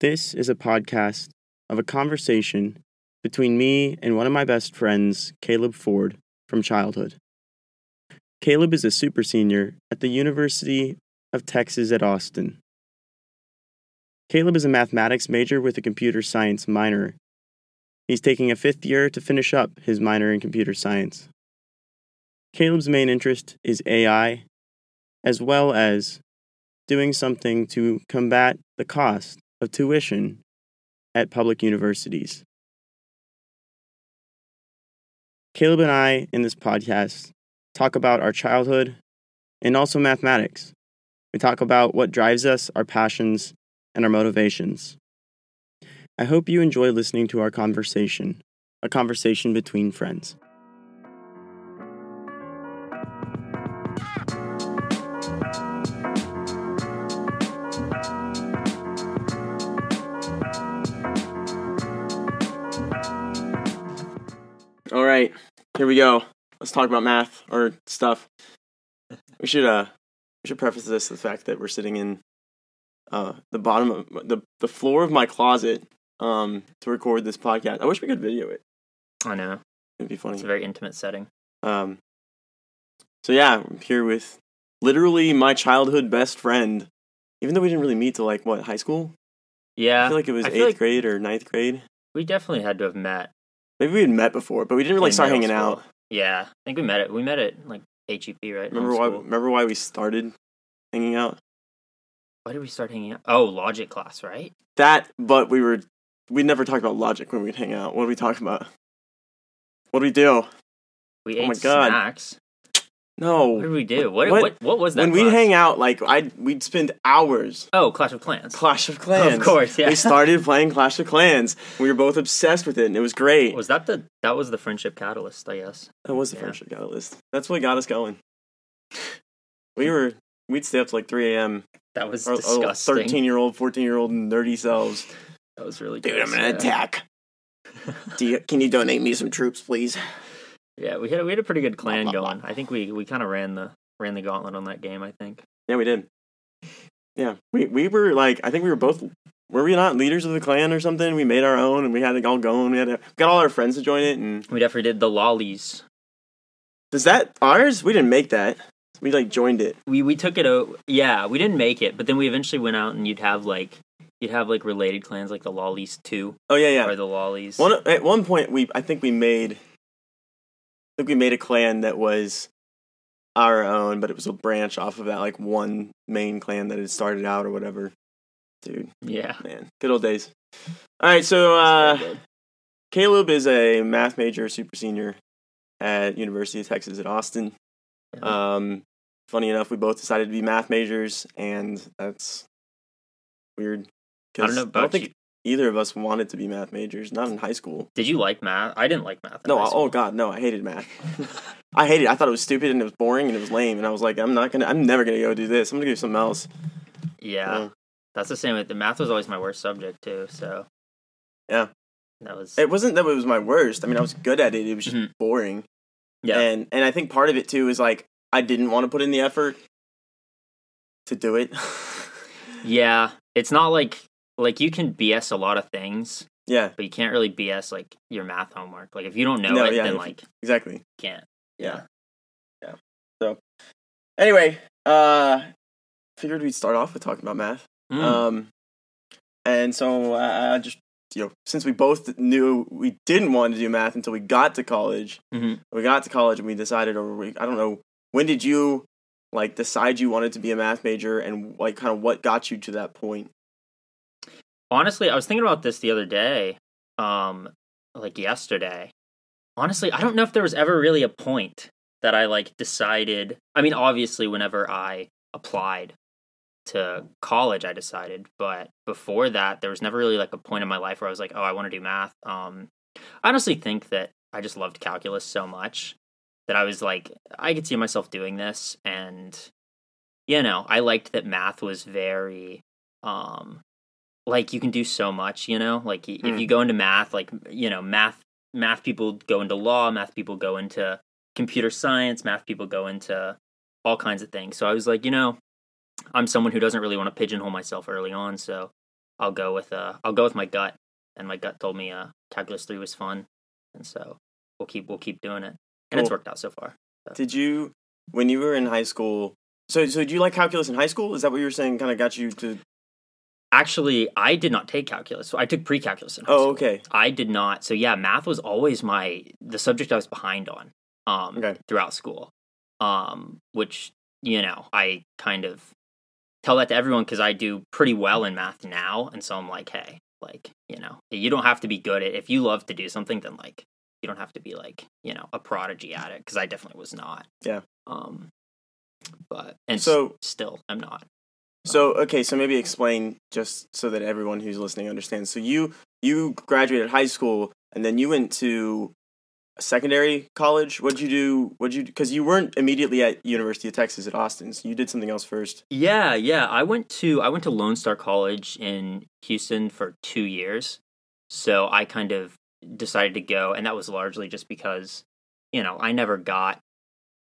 This is a podcast of a conversation between me and one of my best friends, Caleb Ford, from childhood. Caleb is a super senior at the University of Texas at Austin. Caleb is a mathematics major with a computer science minor. He's taking a fifth year to finish up his minor in computer science. Caleb's main interest is AI, as well as doing something to combat the cost of tuition at public universities. Caleb and I, in this podcast, talk about our childhood and also mathematics. We talk about what drives us, our passions, and our motivations. I hope you enjoy listening to our conversation, a conversation between friends. All right, here we go. Let's talk about math or stuff. We should uh we should preface this with the fact that we're sitting in uh the bottom of the the floor of my closet um to record this podcast. I wish we could video it. I know. It'd be funny. It's a very intimate setting. Um so yeah, I'm here with literally my childhood best friend. Even though we didn't really meet till like what, high school? Yeah. I feel like it was eighth like grade or ninth grade. we definitely had to have met. Maybe we had met before, but we didn't really in start middle hanging school. out. Yeah. I think we met it. We met at like HEP, right? Remember why remember why we started hanging out? Why did we start hanging out? Oh, logic class, right? That, but we were we never talked about logic when we'd hang out. What did we talk about? What did we do? We Oh ate my God. snacks. No. What did we do? What What- what what, was that? when we'd hang out, like I we'd spend hours Oh, Clash of Clans. Clash of Clans. Of course, yeah. We started playing Clash of Clans. We were both obsessed with it, and it was great. was that the that was the friendship catalyst, I guess. That was the Yeah. friendship catalyst. That's what got us going. We were we'd stay up to like 3 a.m. That was Our disgusting. 13 year old, 14 year old nerdy selves. That was really Dude, I'm gonna yeah. attack. Do you, can you donate me some troops, please? Yeah, we had we had a pretty good clan blah, blah. going. I think we we kind of ran the ran the gauntlet on that game. I think. Yeah, we did. Yeah, we we were like, I think we were both. Were we not leaders of the clan or something? We made our own, and we had it all going. We had got all our friends to join it, and We definitely did the lollies. does that ours? We didn't make that. We like joined it. we we took it out yeah we didn't make it but then we eventually went out and you'd have like you'd have like related clans like the lollies too. Oh yeah, yeah. or the lollies One at one point, we I think we made. Think we made a clan that was our own, but it was a branch off of that like one main clan that had started out or whatever. Dude, yeah man, good old days. All right, so uh, Caleb is a math major, super senior at University of Texas at Austin. Yeah. Um, funny enough, we both decided to be math majors, and that's weird. I don't know I don't think you. Either of us wanted to be math majors. Not in high school. did you like math i didn't like math No, high I- school. oh god, no! I hated math. I hated. it. I thought it was stupid and it was boring and it was lame. And I was like, I'm not gonna. I'm never gonna go do this. I'm gonna do something else. yeah Yeah. that's the same with the math was always my worst subject too so Yeah. that was It wasn't that it was my worst. I mean, I was good at it. It was just Mhm. boring. yeah And and I think part of it too is like I didn't want to put in the effort to do it. yeah it's not like like you can bs a lot of things yeah, but you can't really bs like your math homework like if you don't know No, it yeah, then like exactly. you can't Yeah. Yeah. yeah. So anyway, uh, figured we'd start off with talking about math. Mm. Um, and so uh, I just you know since we both knew we didn't want to do math until we got to college, Mhm. we got to college and we decided, or we, I don't know, when did you like decide you wanted to be a math major, and like kind of what got you to that point? Honestly i was thinking about this the other day um like yesterday. Honestly i don't know if there was ever really a point that i like decided i mean obviously whenever i applied to college i decided but before that there was never really like a point in my life where i was like oh i want to do math. Um i honestly think that i just loved calculus so much that i was like i could see myself doing this and you know i liked that math was very um like you can do so much you know like y if Hmm. you go into math like you know math math people go into law math people go into computer science math people go into all kinds of things so i was like you know i'm someone who doesn't really want to pigeonhole myself early on so I'll go with uh I'll go with my gut, and my gut told me uh calculus three was fun, and so we'll keep we'll keep doing it, and it's worked out so far. Did you, when you were in high school? So, so did you like calculus in high school? Is that what you were saying? Kind of got you to? Actually, I did not take calculus. So I took pre-calculus in high Oh, school. okay. I did not. So yeah, math was always my the subject I was behind on um Okay. throughout school. Um which, you know, I kind of tell that to everyone cuz I do pretty well in math now and so I'm like, hey, like, you know, you don't have to be good at if you love to do something then like you don't have to be like, you know, a prodigy at it cuz I definitely was not. Yeah. Um but and So- so still I'm not. So okay, so maybe explain just so that everyone who's listening understands. So you you graduated high school and then you went to secondary college. What'd you do? What'd you? Because you weren't immediately at University of Texas at Austin. So you did something else first. Yeah, yeah. I went to I went to Lone Star College in Houston for two years. So I kind of decided to go, and that was largely just because, you know, I never got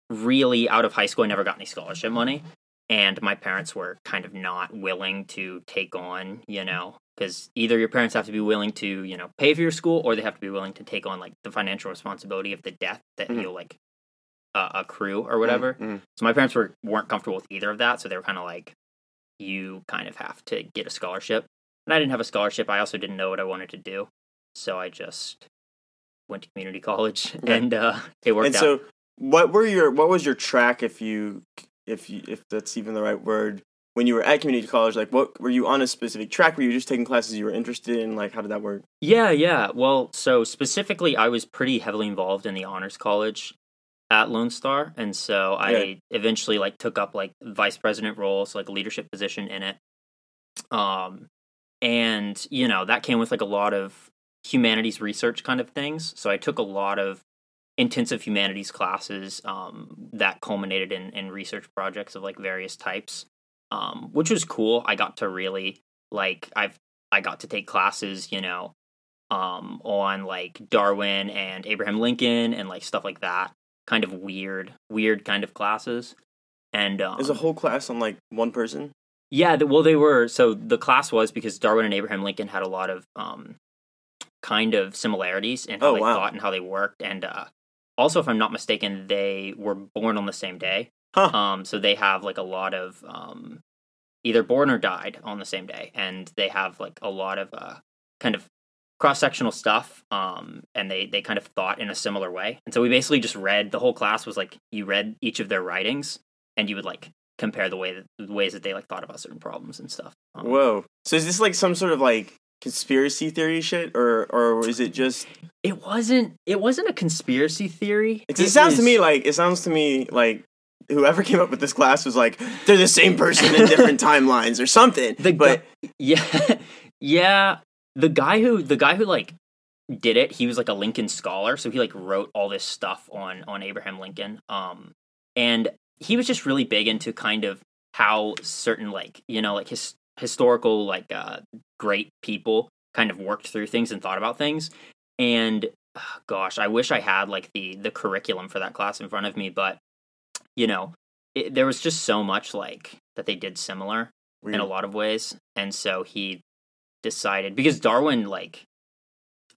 really out of high school. I never got any scholarship money, and my parents were kind of not willing to take on, you know, because either your parents have to be willing to, you know, pay for your school, or they have to be willing to take on like the financial responsibility of the debt that Mhm. you'll like uh, accrue or whatever. Mm, So my parents were weren't comfortable with either of that, so they were kind of like, "You kind of have to get a scholarship." And I didn't have a scholarship. I also didn't know what I wanted to do, so I just went to community college, and uh, it worked and out. so, what were your what was your track if you if you if that's even the right word when you were at community college? Like, what were you on a specific track? Were you just taking classes you were interested in? Like, how did that work? Yeah, yeah. Well, so specifically, I was pretty heavily involved in the honors college at Lone Star, and so I Yeah. eventually like took up like vice president roles so like a leadership position in it. Um, and you know that came with like a lot of humanities research kind of things. So I took a lot of intensive humanities classes um, that culminated in in research projects of like various types, um, which was cool. I got to really like I've I got to take classes, you know, um, on like Darwin and Abraham Lincoln and like stuff like that. Kind of weird, weird kind of classes. And um, Is a whole class on like one person? yeah, the, well, they were so the class was because Darwin and Abraham Lincoln had a lot of um, kind of similarities in how Oh, they wow. thought and how they worked, and uh, also, if I'm not mistaken, they were born on the same day. Huh. Um, so they have like a lot of um, either born or died on the same day, and they have like a lot of uh, kind of cross sectional stuff. Um, and they they kind of thought in a similar way, and so we basically just read the whole class was like you read each of their writings, and you would like compare the way that, the ways that they like thought about certain problems and stuff. Um, Whoa! So is this like some sort of like conspiracy theory shit, or or is it just? It wasn't. It wasn't a conspiracy theory. It, sounds to me like it sounds to me like whoever came up with this class was like they're the same person in different timelines or something. the but gu- yeah, yeah. The guy who the guy who like did it, he was like a Lincoln scholar, so he like wrote all this stuff on on Abraham Lincoln. Um, and he was just really big into kind of how certain like you know like his historical like uh great people kind of worked through things and thought about things. And ah, gosh i wish i had like the the curriculum for that class in front of me but you know it, there was just so much like that they did similar in a lot of ways. And so he decided because darwin like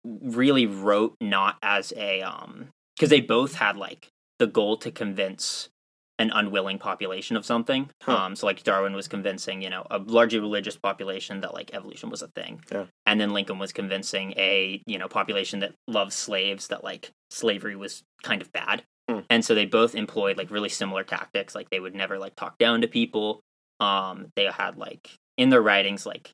really wrote not as a um because they both had like the goal to convince an unwilling population of something Huh. um so like darwin was convincing you know a largely religious population that like evolution was a thing Yeah. and then lincoln was convincing a you know population that loved slaves that like slavery was kind of bad Hmm. and so they both employed like really similar tactics like they would never like talk down to people um they had like in their writings like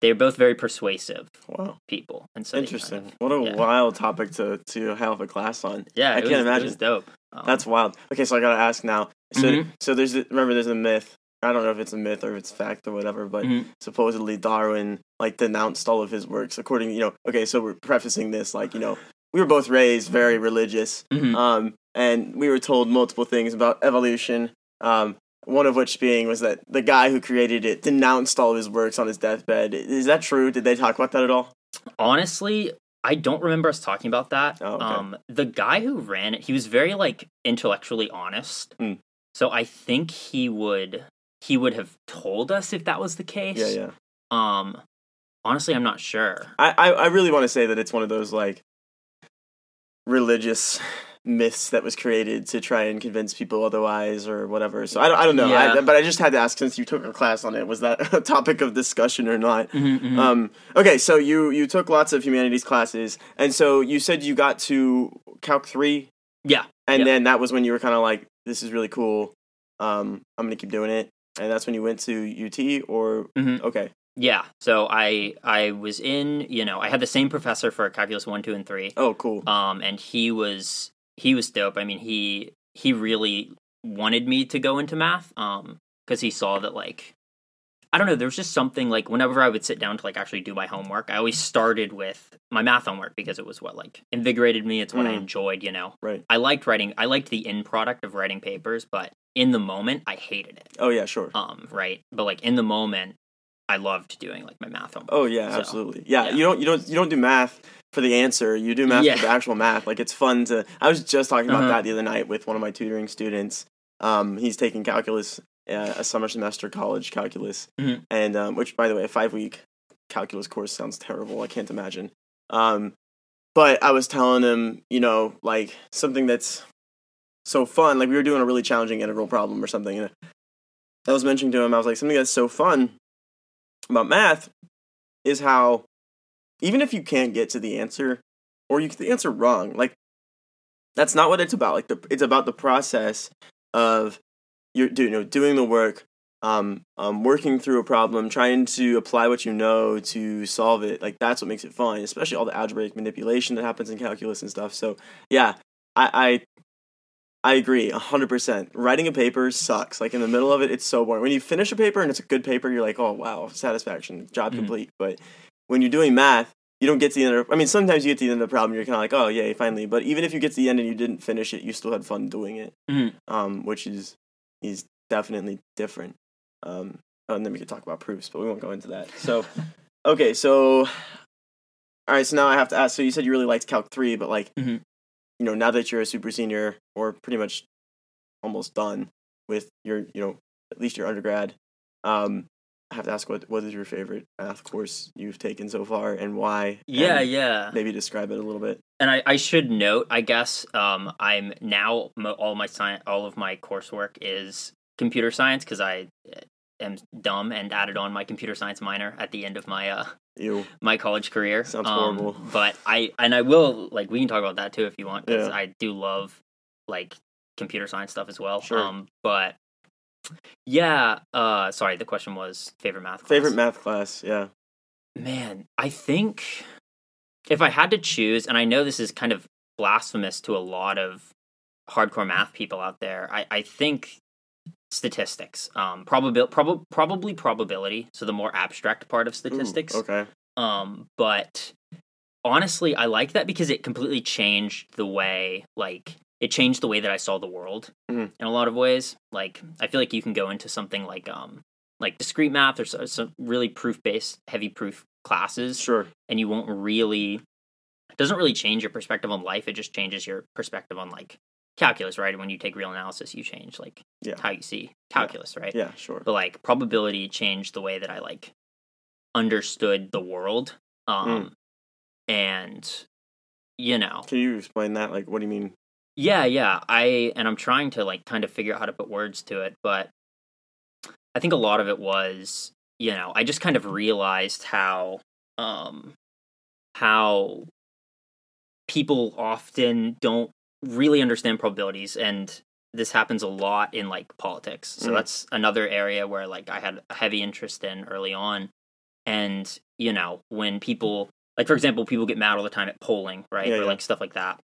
they're both very persuasive wow, people and so they kind interesting. of- what a yeah. wild topic to to have a class on. yeah I can't was, imagine. dope um, That's wild. Okay, so I gotta ask now. So Mhm. so there's a, remember there's a myth. I don't know if it's a myth or if it's fact or whatever, but Mhm. supposedly Darwin like denounced all of his works according you know. Okay, so we're prefacing this like you know we were both raised very religious, Mhm. um, and we were told multiple things about evolution. Um, one of which being was that the guy who created it denounced all of his works on his deathbed. Is that true? Did they talk about that at all? honestly i don't remember us talking about that Oh, okay. um the guy who ran it he was very like intellectually honest Hmm. so i think he would he would have told us if that was the case Yeah, yeah. um honestly, I'm not sure. I, I, I really want to say that it's one of those like religious myths that was created to try and convince people otherwise or whatever. So I don't, I don't know. Yeah. I, but I just had to ask since you took a class on it, was that a topic of discussion or not? Mhm, mhm. Um, okay, so you you took lots of humanities classes, and so you said you got to Calc three, yeah, and Yeah. then that was when you were kind of like, "This is really cool. Um, I'm gonna keep doing it." And that's when you went to UT, or Mhm. okay, yeah. So I I was in, you know, I had the same professor for calculus one, two, and three. oh cool, um and he was he was dope i mean he he really wanted me to go into math um because he saw that like i don't know there was just something like whenever i would sit down to like actually do my homework i always started with my math homework because it was what like invigorated me it's what i Mm. enjoyed you know right? i liked writing i liked the end product of writing papers but in the moment i hated it Oh yeah, sure. um right but like in the moment i loved doing like my math homework Oh yeah, So, absolutely. Yeah, yeah. you don't you don't you don't do math for the answer. You do math Yeah. for the actual math. Like it's fun to. I was just talking about Uh-huh. that the other night with one of my tutoring students. Um, he's taking calculus, uh, a summer semester college calculus, Mhm. and um, which by the way, a five week calculus course sounds terrible. I can't imagine. Um, but I was telling him, you know, like something that's so fun. Like we were doing a really challenging integral problem or something, and I was mentioning to him, I was like, something that's so fun about math is how even if you can't get to the answer or you get the answer wrong, like that's not what it's about. Like the it's about the process of you know doing the work, um, um, working through a problem, trying to apply what you know to solve it. Like that's what makes it fun, especially all the algebraic manipulation that happens in calculus and stuff. So yeah, I I, I agree hundred percent. Writing a paper sucks. Like in the middle of it, it's so boring. When you finish a paper and it's a good paper, you're like, oh wow, satisfaction, job Mhm. complete. But when you're doing math, you don't get to the end of I mean, sometimes you get to the end of the problem, you're kind of like, oh, yay, finally. But even if you get to the end and you didn't finish it, you still had fun doing it, Mhm. um, which is is definitely different. Um, oh, and then we could talk about proofs, but we won't go into that. So, okay, so all right, so now I have to ask. So you said you really liked Calc three, but like, Mhm. you know, now that you're a super senior or pretty much almost done with your, you know, at least your undergrad, um, I have to ask what what is your favorite math course you've taken so far and why? yeah and yeah maybe describe it a little bit. and I, I should note, I guess, um, I'm now all my science, all of my coursework is computer science because I uh, am dumb and added on my computer science minor at the end of my uh You my college career. Sounds Um, horrible. But I and I will like we can talk about that too if you want because Yeah. I do love like computer science stuff as well. Sure. Um, but yeah, uh, sorry, the question was favorite math. Class. favorite math class? Yeah. Man, I think if I had to choose, and I know this is kind of blasphemous to a lot of hardcore math people out there, I, I think statistics, um, probabil- prob- probably probability, so the more abstract part of Ooh, statistics. okay. Um, but honestly, I like that because it completely changed the way, like, it changed the way that I saw the world Mhm. in a lot of ways. Like, I feel like you can go into something like, um, like discrete math or so, some really proof based, heavy proof classes, Sure. and you won't really. It doesn't really change your perspective on life. It just changes your perspective on like calculus, right? When you take real analysis, you change like Yeah. how you see calculus, right? Yeah. Sure. but like probability changed the way that I like understood the world. Um and you know, Can you explain that? Like, what do you mean? Yeah, yeah, I and I'm trying to like kind of figure out how to put words to it, but I think a lot of it was, you know, I just kind of realized how um how people often don't really understand probabilities and this happens a lot in like politics. So Mm. that's another area where like I had a heavy interest in early on. And, you know, when people like for example, people get mad all the time at polling, right? Yeah, or yeah. like stuff like that.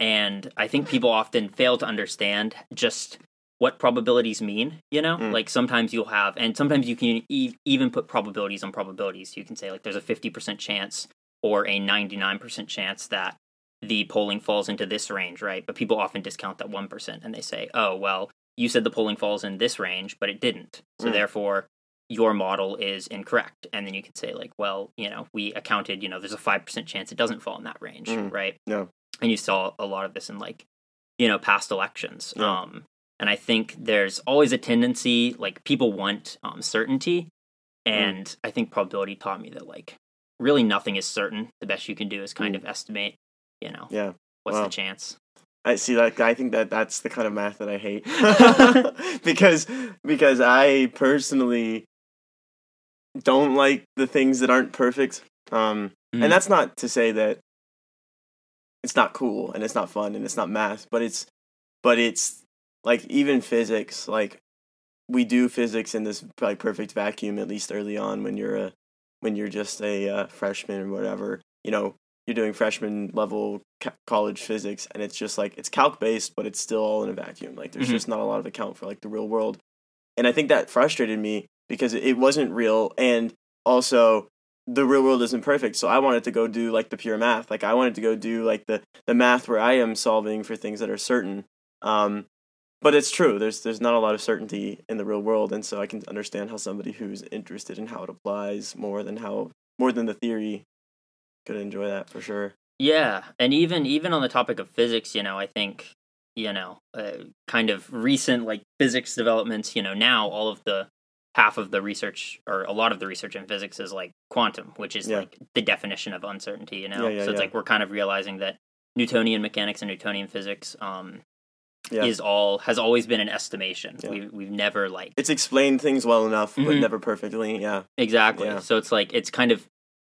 And I think people often fail to understand just what probabilities mean, you know? Mm. Like sometimes you'll have and sometimes you can e- even put probabilities on probabilities. You can say like there's a 50% chance or a 99% chance that the polling falls into this range, right? But people often discount that 1% and they say, oh, well, you said the polling falls in this range, but it didn't. So Mm. therefore, your model is incorrect. And then you can say, like, well, you know, we accounted, you know, there's a 5% chance it doesn't fall in that range, Mm. right? Yeah. And you saw a lot of this in, like, you know, past elections. Yeah. Um, and I think there's always a tendency, like, people want um, certainty. and I think probability taught me that like really nothing is certain. The best you can do is kind Mm. of estimate. You know, Yeah. what's Wow. the chance? I see like I think that that's the kind of math that I hate because because I personally don't like the things that aren't perfect. Um Mhm. and that's not to say that it's not cool and it's not fun and it's not math, but it's but it's like even physics like we do physics in this like perfect vacuum at least early on when you're a when you're just a uh, freshman or whatever. You know you're doing freshman level ca- college physics and it's just like it's calc based but it's still all in a vacuum. Like there's Mhm. just not a lot of account for like the real world. And i think that frustrated me because it wasn't real. And also the real world isn't perfect so i wanted to go do like the pure math like i wanted to go do like the the math where i am solving for things that are certain um but it's true there's there's not a lot of certainty in the real world and so i can understand how somebody who's interested in how it applies more than how more than the theory could enjoy that for sure Yeah, and even even on the topic of physics, you know, I think you know, uh, kind of recent like physics developments. You know, now all of the half of the research or a lot of the research in physics is like quantum, which is Yeah. like the definition of uncertainty. You know, Yeah, yeah, so it's like we're kind of realizing that Newtonian mechanics and Newtonian physics um, is all has always been an estimation. We we've never like it's explained things well enough but Mhm. never perfectly yeah Exactly. So it's like it's kind of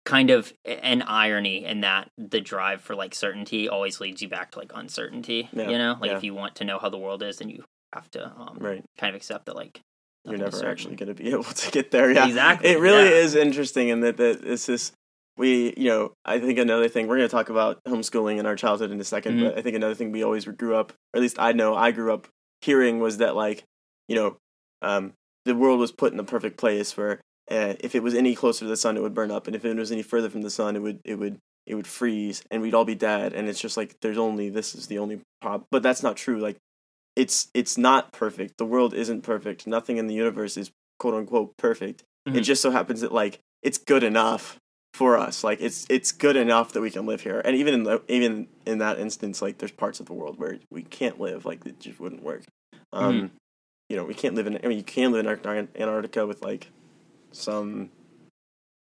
kind of an irony in that the drive for like certainty always leads you back to like uncertainty. You know, like if you want to know how the world is, then you have to um, right kind of accept that like nothing is never actually going to be able to get there yeah Exactly. it really yeah. is interesting in that that it's this we you know i think another thing we're going to talk about homeschooling in our childhood in a 2nd Mhm. but i think another thing we always grew up or at least i know i grew up hearing was that like you know um the world was put in the perfect place where uh, if it was any closer to the sun it would burn up and if it was any further from the sun it would it would it would freeze and we'd all be dead and it's just like there's only this is the only problem but that's not true like it's it's not perfect. The world isn't perfect. Nothing in the universe is quote unquote perfect. It Mhm. just so happens that like it's good enough for us. Like it's it's good enough that we can live here. And even in the, even in that instance like there's parts of the world where we can't live. Like it just wouldn't work. Um Mhm. you know we can't live in i mean you can live in antarctica with like some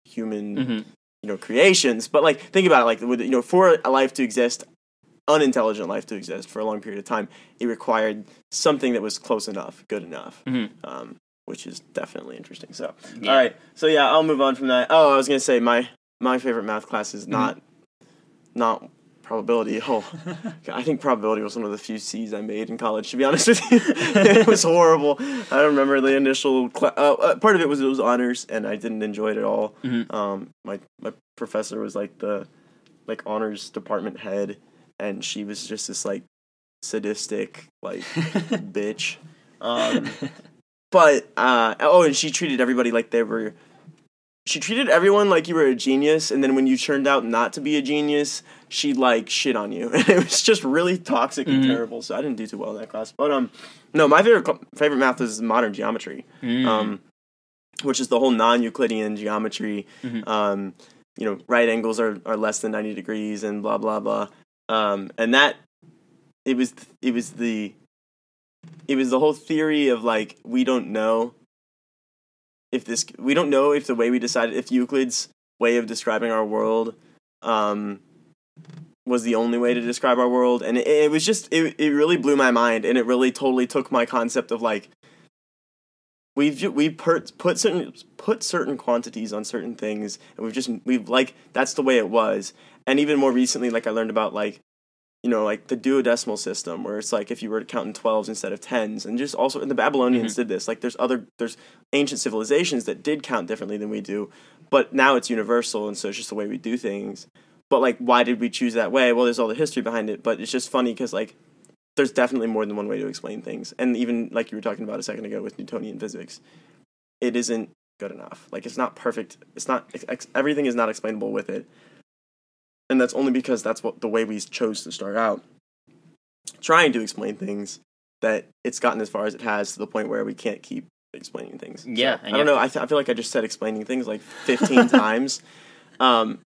human Mhm. you know creations. But like think about it. Like with you know for a life to exist unintelligent life to exist for a long period of time it required something that was close enough good enough Mhm. um which is definitely interesting. So Yeah. all right. So yeah i'll move on from that. Oh i was gonna say my my favorite math class is not not probability. Oh i think probability was one of the few c's i made in college to be honest with you. It was horrible. I remember the initial cla- uh, uh, part of it was it was honors and i didn't enjoy it at all. Mhm. um my my professor was like the like honors department head and she was just this like sadistic like bitch um but uh oh and she treated everybody like they were she treated everyone like you were a genius and then when you turned out not to be a genius she like shit on you and it was just really toxic and Mhm. terrible so i didn't do too well in that class but um no my favorite favorite math is modern geometry Mm. um which is the whole non-euclidean geometry Mhm. um you know right angles are, are less than 90 degrees and blah blah blah um and that it was it was the it was the whole theory of like we don't know if this we don't know if the way we decided if Euclid's way of describing our world um was the only way to describe our world. And it, it was just it, it really blew my mind and it really totally took my concept of like we've we've put put certain put certain quantities on certain things and we've just we've like that's the way it was and even more recently like i learned about like you know like the duodecimal system where it's like if you were to count in 12s instead of 10s and just also and the babylonians mm-hmm. did this. Like there's other there's ancient civilizations that did count differently than we do but now it's universal and so it's just the way we do things. But like why did we choose that way? Well there's all the history behind it but it's just funny because like there's definitely more than one way to explain things. And even like you were talking about a second ago with newtonian physics it isn't good enough. Like it's not perfect. It's not everything is not explainable with it and that's only because that's what the way we chose to start out. Trying to explain things that it's gotten as far as it has to the point where we can't keep explaining things. So, Yeah, i don't know I, th- I feel like i just said explaining things like 15 times. Um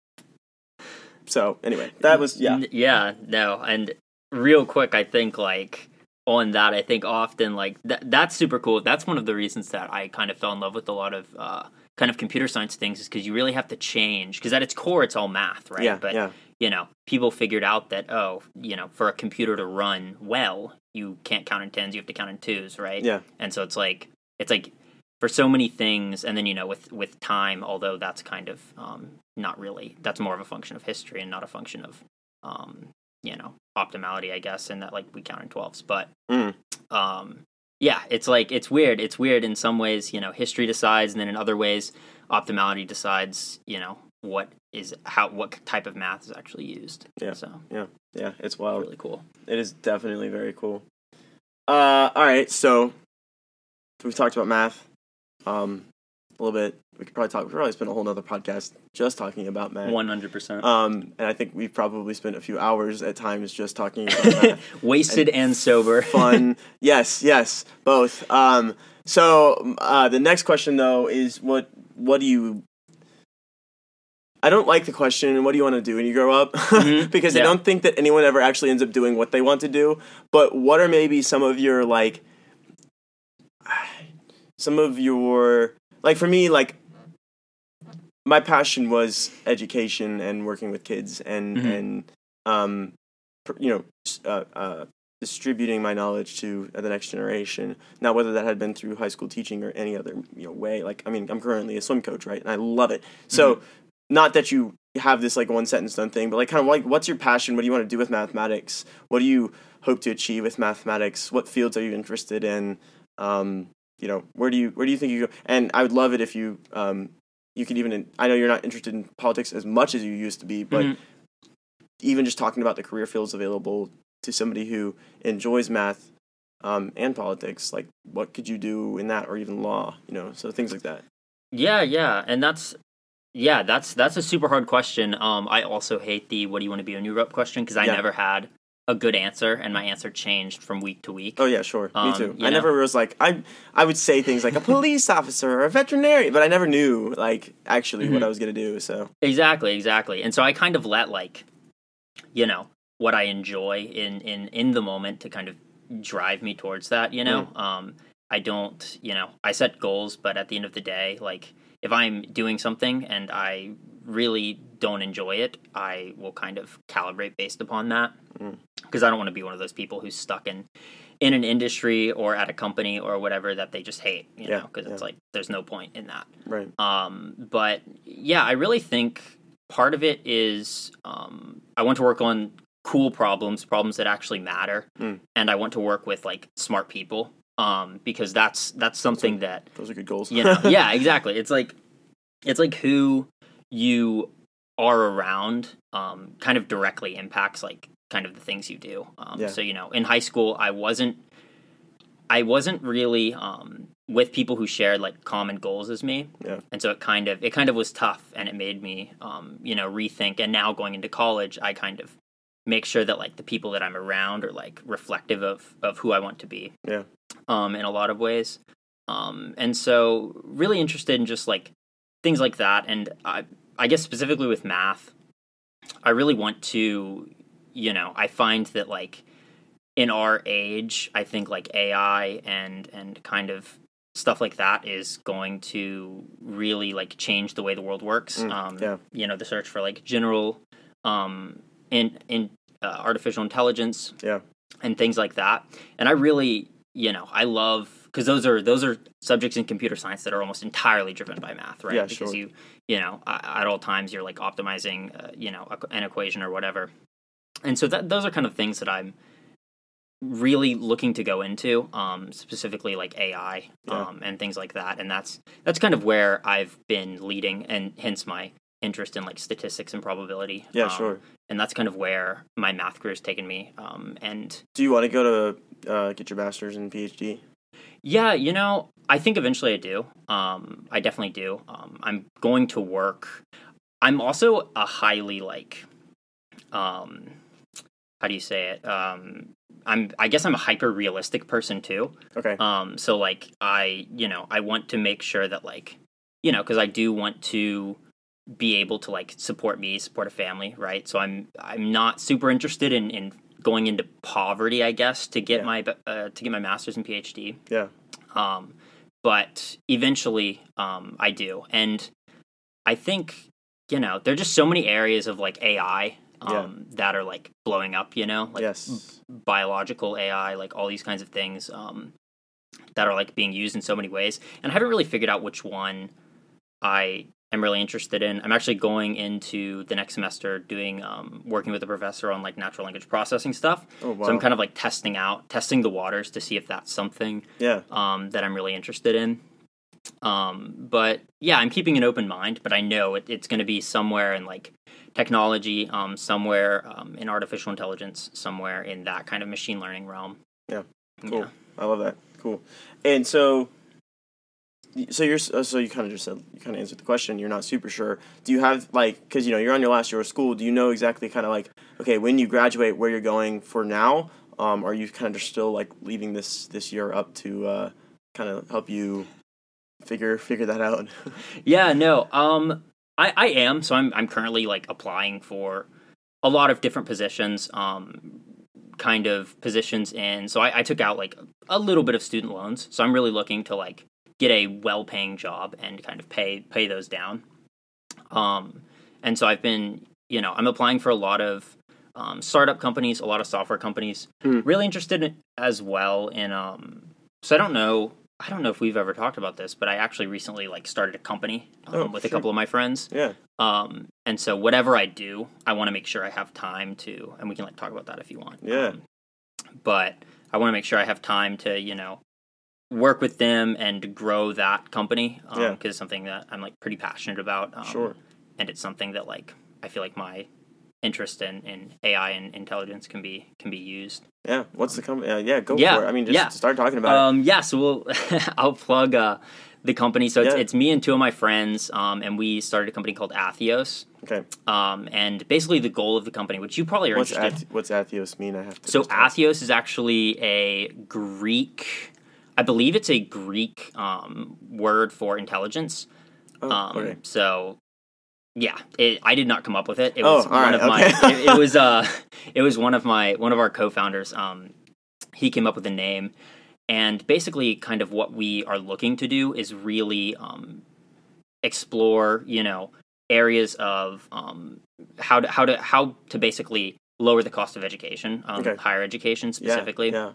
so anyway that was yeah. Yeah, no, and real quick, I think like on that, I think often like that that's super cool. That's one of the reasons that I kind of fell in love with a lot of uh, kind of computer science things is because you really have to change because at its core it's all math, right? Yeah, but yeah. you know, people figured out that oh, you know, for a computer to run well, you can't count in tens, you have to count in twos, right? Yeah. And so it's like it's like for so many things, and then you know, with with time, although that's kind of um, not really that's more of a function of history and not a function of um, you know optimality, I guess, and that like we count in twelves, but Mm. um, yeah, it's like it's weird. It's weird in some ways, you know, history decides, and then in other ways, optimality decides, you know, what is how what type of math is actually used. Yeah. So Yeah, yeah, it's wild. really cool. It is definitely very cool. Uh, all right, so we've talked about math, um, a little bit. We could probably talk. We could probably spend a whole nother podcast just talking about math. One hundred percent. Um, and I think we've probably spent a few hours at times just talking about math. Wasted and, sober. Fun, yes, yes, both. Um, so uh, the next question though is what what do you I don't like the question, what do you want to do when you grow up? Mhm, because I don't think that anyone ever actually ends up doing what they want to do. But what are maybe some of your like some of your like for me like my passion was education and working with kids and Mhm. and um you know uh, uh distributing my knowledge to the next generation. Now whether that had been through high school teaching or any other you know way like i mean i'm currently a swim coach right and i love it. So not that you have this like one sentence done thing but like kind of like what's your passion? What do you want to do with mathematics? What do you hope to achieve with mathematics? What fields are you interested in? Um you know where do you where do you think you go and i would love it if you um you could even i know you're not interested in politics as much as you used to be but Mhm. even just talking about the career fields available to somebody who enjoys math um, and politics like what could you do in that or even law you know so things like that Yeah, yeah, and that's yeah, that's that's a super hard question. Um, I also hate the "What do you want to be when you grow up?" question because I Yeah. never had a good answer, and my answer changed from week to week. oh yeah sure Um, me too i know. never was like i i would say things like a police officer or a veterinarian but i never knew like actually what Mhm. i was going to do so Exactly, exactly. And so I kind of let like, you know, what I enjoy in in in the moment to kind of drive me towards that. You know, um, I don't, you know, I set goals, but at the end of the day, like if I'm doing something and I really don't enjoy it, I will kind of calibrate based upon that Mm. because I don't want to be one of those people who's stuck in in an industry or at a company or whatever that they just hate. You Yeah, know, because it's like there's no point in that. right Um, but yeah, I really think part of it is um, I want to work on cool problems, problems that actually matter, Mm. and I want to work with like smart people um, because that's that's something that those are good goals you know. yeah, exactly. It's like it's like who you are around um, kind of directly impacts like kind of the things you do. Um, Yeah. So you know, in high school, I wasn't I wasn't really um, with people who shared like common goals as me, Yeah. and so it kind of it kind of was tough, and it made me um, you know rethink. And now going into college, I kind of make sure that like the people that I'm around are like reflective of of who I want to be. Yeah. Um, in a lot of ways, um, and so really interested in just like things like that, and I I guess specifically with math, I really want to, you know, I find that like in our age, I think like AI and and kind of stuff like that is going to really like change the way the world works. Mm, um, yeah. You know, the search for like general um, in in uh, artificial intelligence, Yeah. and things like that. And I really, you know, I love because those are those are subjects in computer science that are almost entirely driven by math, right? Yeah, because sure. you you know at all times you're like optimizing, uh, you know, an equation or whatever. And so that those are kind of things that I'm really looking to go into, um, specifically like AI Yeah. um, and things like that. And that's that's kind of where I've been leading, and hence my interest in like statistics and probability. yeah Um, sure And that's kind of where my math career has taken me. Um, and do you want to go to uh, get your master's and phd yeah, you know, I think eventually I do. Um, I definitely do. Um, I'm going to work. I'm also a highly like, um, how do you say it? Um, I'm. I guess I'm a hyper realistic person too. okay Um, so like I, you know, I want to make sure that like, you know, because I do want to be able to like support me, support a family, right? So I'm I'm not super interested in in going into poverty, I guess, to get Yeah. my uh, to get my master's and PhD. yeah Um, but eventually um, I do. And I think, you know, there are just so many areas of like AI um, that are like blowing up, you know, like yes. biological AI, like all these kinds of things um, that are like being used in so many ways. And I haven't really figured out which one I am really interested in. I'm actually going into the next semester doing um, working with a professor on like natural language processing stuff. Oh wow. So I'm kind of like testing out, testing the waters to see if that's something yeah. um, that I'm really interested in. Um, but yeah, I'm keeping an open mind, but I know it, it's going to be somewhere in like technology, um, somewhere um, in artificial intelligence, somewhere in that kind of machine learning realm. Yeah. Cool. I love that. Cool. And so, so you're uh, so you kind of just said you kind of answered the question. You're not super sure. Do you have like because you know you're on your last year of school? Do you know exactly kind of like okay when you graduate where you're going for now? Um, are you kind of just still like leaving this this year up to uh, kind of help you figure figure that out? yeah. No. Um. I I am. So I'm I'm currently like applying for a lot of different positions. Um kind of positions in so I, I, took out like a little bit of student loans so i'm really looking to like get a well-paying job and kind of pay pay those down. Um, and so I've been, you know, I'm applying for a lot of um, startup companies, a lot of software companies. Mm. Really interested in, as well in. Um, so I don't know. I don't know if we've ever talked about this, but I actually recently like started a company um, oh, with sure. a couple of my friends. Yeah. Um, and so whatever I do, I want to make sure I have time to, and we can like talk about that if you want. Yeah. Um, but I want to make sure I have time to, you know, work with them and grow that company because um, yeah. it's something that I'm like pretty passionate about. Um, sure. And it's something that like I feel like my interest in, in AI and intelligence can be can be used. Yeah. What's the company? Uh, yeah, go yeah, for it. I mean, just yeah. start talking about um, it. Yeah. So we'll I'll plug uh, the company. So it's, yeah. it's me and two of my friends, um, and we started a company called Atheos. Okay. Um, and basically the goal of the company, which you probably are what's interested. Ath- what's Atheos mean? I have to. So Atheos is actually a Greek I believe it's a Greek um, word for intelligence. Oh, um, okay. So, yeah, it, I did not come up with it. It oh, was one right, of okay. my. it, it, was uh, it was one of my one of our co-founders. Um, he came up with a name, and basically, kind of what we are looking to do is really um, explore, you know, areas of um, how to how to how to basically lower the cost of education, um, okay. higher education specifically. Yeah, yeah.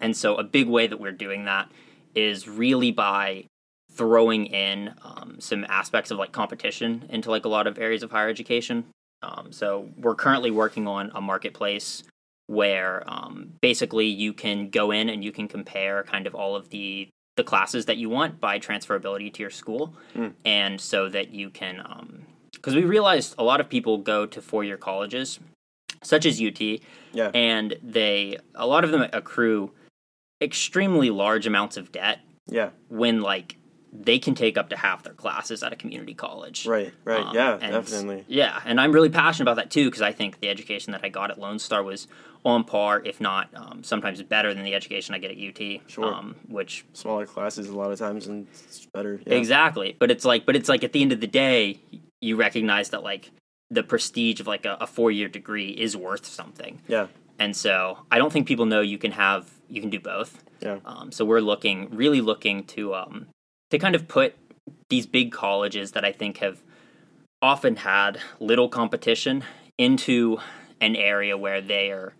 And so, a big way that we're doing that is really by throwing in um, some aspects of like competition into like a lot of areas of higher education. Um, so, we're currently working on a marketplace where um, basically you can go in and you can compare kind of all of the the classes that you want by transferability to your school, mm. and so that you can because um, we realized a lot of people go to four year colleges such as UT, yeah. and they a lot of them accrue extremely large amounts of debt. Yeah. When like they can take up to half their classes at a community college. Right, right. Um, yeah, definitely. Yeah, and I'm really passionate about that too because I think the education that I got at Lone Star was on par, if not um, sometimes better than the education I get at UT. Sure. Um, which smaller classes a lot of times and it's better. Yeah. Exactly, but it's like, but it's like at the end of the day, you recognize that like the prestige of like a, a four year degree is worth something. Yeah. And so I don't think people know you can have you can do both. Yeah. Um, so we're looking really looking to um, to kind of put these big colleges that I think have often had little competition into an area where they are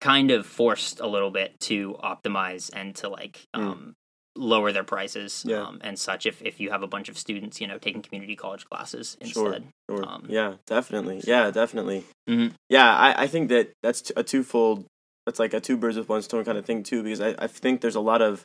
kind of forced a little bit to optimize and to like mm. um, lower their prices yeah. um, and such if, if you have a bunch of students you know taking community college classes instead sure, sure. Um, yeah definitely yeah definitely mm-hmm. yeah I, I think that that's a twofold that's like a two birds with one stone kind of thing too because I, I think there's a lot of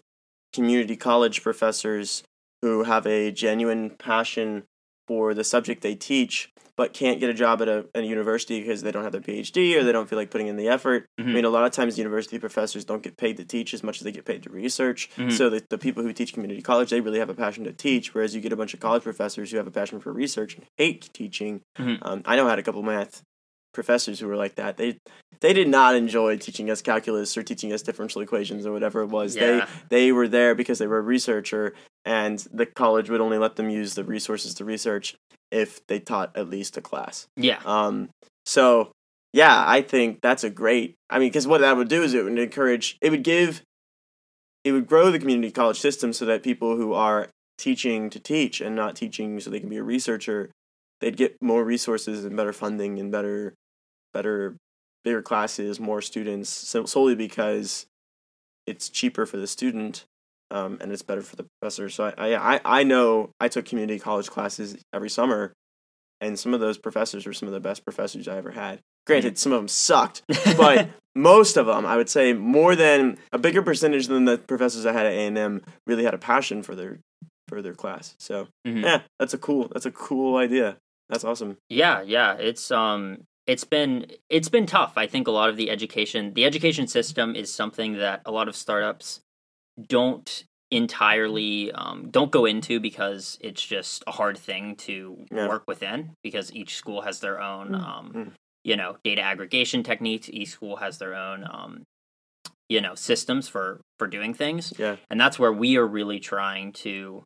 community college professors who have a genuine passion for the subject they teach but can't get a job at a, at a university because they don't have their PhD or they don't feel like putting in the effort. Mm-hmm. I mean, a lot of times university professors don't get paid to teach as much as they get paid to research. Mm-hmm. So the, the people who teach community college, they really have a passion to teach, whereas you get a bunch of college professors who have a passion for research and hate teaching. Mm-hmm. Um, I know I had a couple math professors who were like that. They they did not enjoy teaching us calculus or teaching us differential equations or whatever it was. Yeah. They they were there because they were a researcher and the college would only let them use the resources to research if they taught at least a class. Yeah. Um. So yeah, I think that's a great. I mean, because what that would do is it would encourage. It would give. it would grow the community college system so that people who are teaching to teach and not teaching so they can be a researcher, they'd get more resources and better funding and better, better, bigger classes, more students, so, solely because it's cheaper for the student um, and it's better for the professor. So I, I, I know I took community college classes every summer, and some of those professors were some of the best professors I ever had. Granted, some of them sucked, but most of them, I would say, more than a bigger percentage than the professors I had at A and M really had a passion for their for their class. So Mhm. yeah, that's a cool that's a cool idea. That's awesome. Yeah, yeah, it's um it's been it's been tough. I think a lot of the education the education system is something that a lot of startups don't entirely um, don't go into because it's just a hard thing to Yeah. work within because each school has their own um, Mm. you know data aggregation techniques each school has their own um, you know systems for for doing things Yeah. and that's where we are really trying to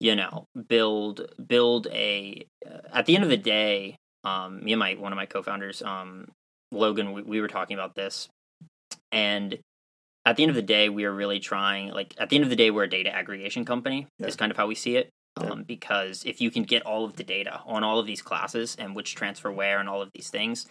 you know build build a uh, at the end of the day um me and my one of my co-founders um logan we, we were talking about this and at the end of the day we are really trying like at the end of the day we're a data aggregation company Yeah. is kind of how we see it Yeah. um, because if you can get all of the data on all of these classes and which transfer where and all of these things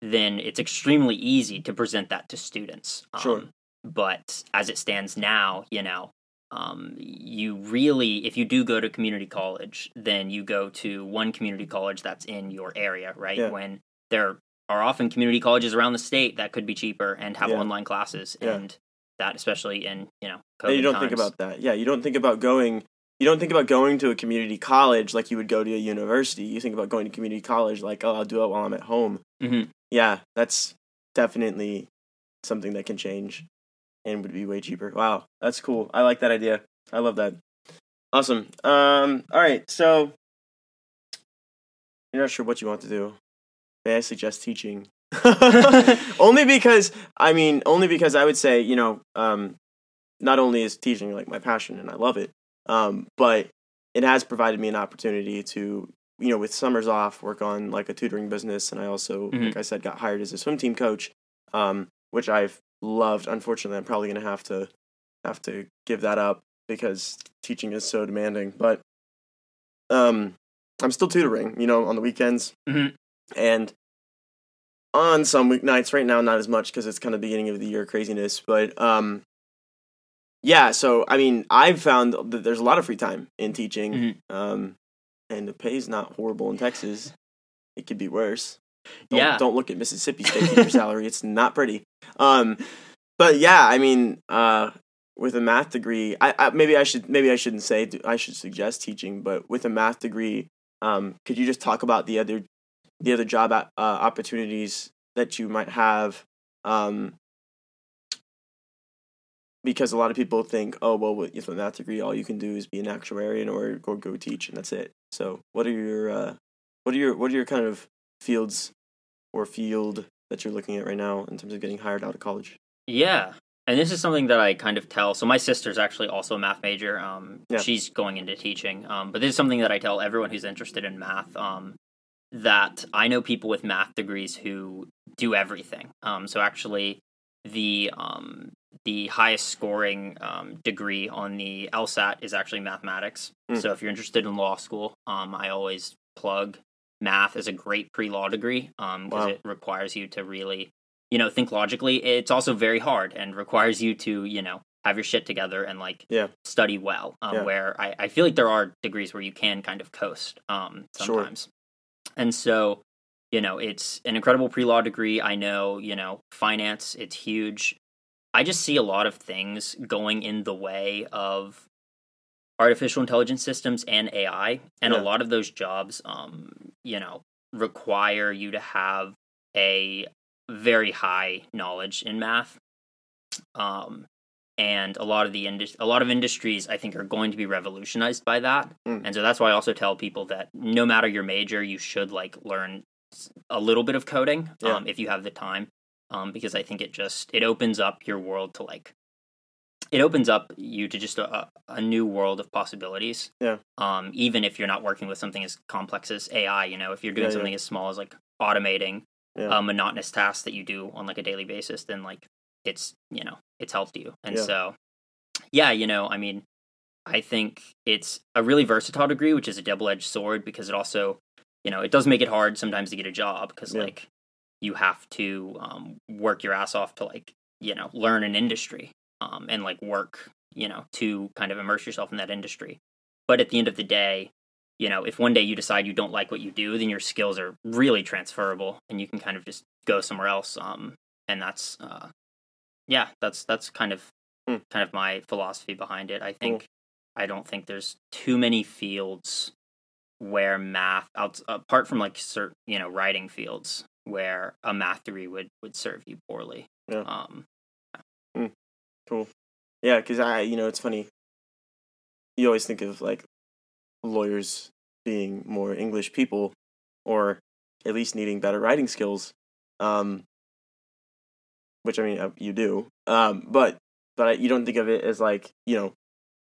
then it's extremely easy to present that to students Sure. Um, but as it stands now you know um, you really if you do go to community college then you go to one community college that's in your area right Yeah. when there are often community colleges around the state that could be cheaper and have Yeah. online classes Yeah. and that especially in you know COVID And you don't think about that. Yeah, you don't think about going. You don't think about going to a community college like you would go to a university. You think about going to community college like, oh, I'll do it while I'm at home. Mhm. Yeah, that's definitely something that can change and would be way cheaper. Wow, that's cool. I like that idea. I love that. Awesome. Um. All right. So you're not sure what you want to do. May I suggest teaching? only because I mean, only because I would say, you know, um, not only is teaching like my passion and I love it, um, but it has provided me an opportunity to, you know, with summers off, work on like a tutoring business, and I also, Mhm. like I said, got hired as a swim team coach, um, which I've loved. Unfortunately, I'm probably gonna have to have to give that up because teaching is so demanding. But um, I'm still tutoring, you know, on the weekends, Mhm. and on some weeknights. Right now, not as much because it's kind of beginning of the year craziness. But um, yeah. So I mean, I've found that there's a lot of free time in teaching, Mhm. um, and the pay is not horrible in Texas. It could be worse. Don't, Yeah. Don't look at Mississippi State teacher salary. It's not pretty. Um, but yeah, I mean, uh, with a math degree, I, I maybe I should maybe I shouldn't say I should suggest teaching, but with a math degree, um, could you just talk about the other the other job uh, opportunities that you might have? Um, because a lot of people think, oh well, with a math degree, all you can do is be an actuarian or go go teach, and that's it. So, what are your uh, what are your what are your kind of fields or field that you're looking at right now in terms of getting hired out of college? Yeah. And this is something that I kind of tell. So my sister's actually also a math major. Um, Yeah. she's going into teaching. Um, but this is something that I tell everyone who's interested in math. Um, that I know people with math degrees who do everything. Um, so actually, the um, the highest scoring um, degree on the LSAT is actually mathematics. Hmm. So if you're interested in law school, um, I always plug math as a great pre law degree because Wow. it requires you to really you know think logically it's also very hard and requires you to you know have your shit together and like Yeah. study well um, Yeah. where I, I feel like there are degrees where you can kind of coast um, sometimes and so you know it's an incredible pre-law degree. I know you know finance it's huge. I just see a lot of things going in the way of artificial intelligence systems and ai and Yeah. a lot of those jobs um you know require you to have a very high knowledge in math. Um and a lot of the indus- a lot of industries i think are going to be revolutionized by that Mm. and so that's why i also tell people that no matter your major you should like learn a little bit of coding Yeah. um, if you have the time um, because i think it just it opens up your world to like it opens up you to just a, a new world of possibilities Yeah. um, even if you're not working with something as complex as ai you know if you're doing Yeah, yeah. something as small as like automating Yeah. a monotonous task that you do on like a daily basis then like it's you know it's helped you and Yeah. so yeah, you know, I mean, I think it's a really versatile degree, which is a double edged sword because it also, you know, it does make it hard sometimes to get a job because Yeah. like you have to um, work your ass off to like you know learn an industry um, and like work you know to kind of immerse yourself in that industry. But at the end of the day, you know, if one day you decide you don't like what you do, then your skills are really transferable and you can kind of just go somewhere else. Um, and that's uh, yeah, that's that's kind of Hmm. kind of my philosophy behind it. I think I don't think there's too many fields where math out apart from like certain you know writing fields where a math degree would would serve you poorly. Yeah. Um, Cool. Yeah, because I, you know, it's funny. You always think of like lawyers being more English people, or at least needing better writing skills. Um, which I mean, uh, you do. Um, but but you don't think of it as like you know,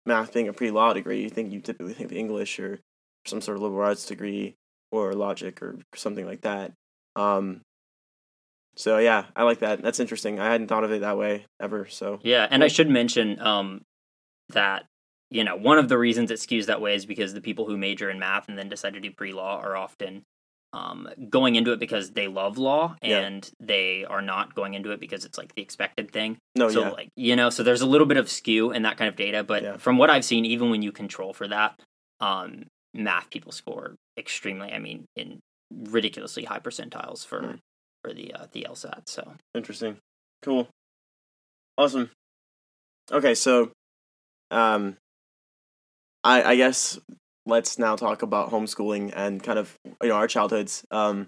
math being a pre-law degree. You think you typically think of English or some sort of liberal arts degree or logic or something like that. Um, so yeah, I like that. That's interesting. I hadn't thought of it that way ever. So Yeah, and I should mention um, that you know one of the reasons it skews that way is because the people who major in math and then decide to do pre-law are often um, going into it because they love law Yeah. and they are not going into it because it's like the expected thing. no, so yeah, like you know, so there's a little bit of skew in that kind of data, but Yeah. from what I've seen, even when you control for that, um, math people score extremely. I mean, in ridiculously high percentiles for Hmm. for the uh, the LSAT. So Interesting. Cool. Awesome. Okay, so um I I guess let's now talk about homeschooling and kind of you know our childhoods. Um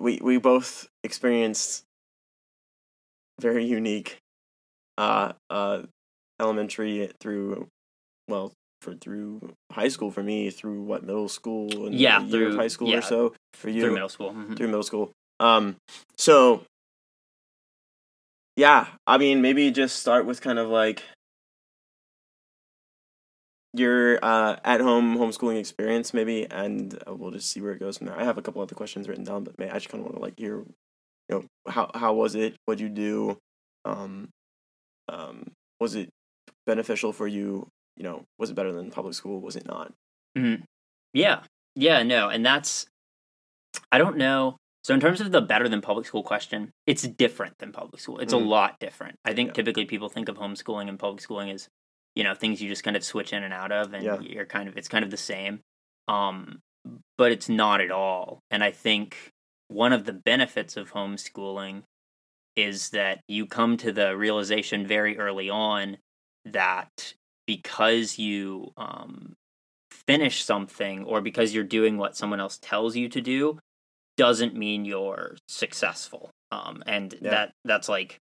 we we both experienced very unique uh uh elementary through well for through high school for me through what middle school and Yeah, a year of through- high school yeah, or so for you through middle school, mhm. through middle school. Um, so yeah, I mean, maybe just start with kind of like your uh, at-home homeschooling experience, maybe, and uh, we'll just see where it goes from there. I have a couple other questions written down, but I just kind of want to like hear, you know, how how was it? What'd you do? Um, um, was it beneficial for you? You know, was it better than public school? Was it not? Hmm. Yeah. Yeah, no. And that's I don't know. So in terms of the better than public school question, it's different than public school. It's Mhm. a lot different. I think Yeah. typically people think of homeschooling and public schooling as, you know, things you just kind of switch in and out of and Yeah. you're kind of it's kind of the same. Um but it's not at all. And I think one of the benefits of homeschooling is that you come to the realization very early on that because you um, finish something or because you're doing what someone else tells you to do doesn't mean you're successful um, and Yeah. that that's like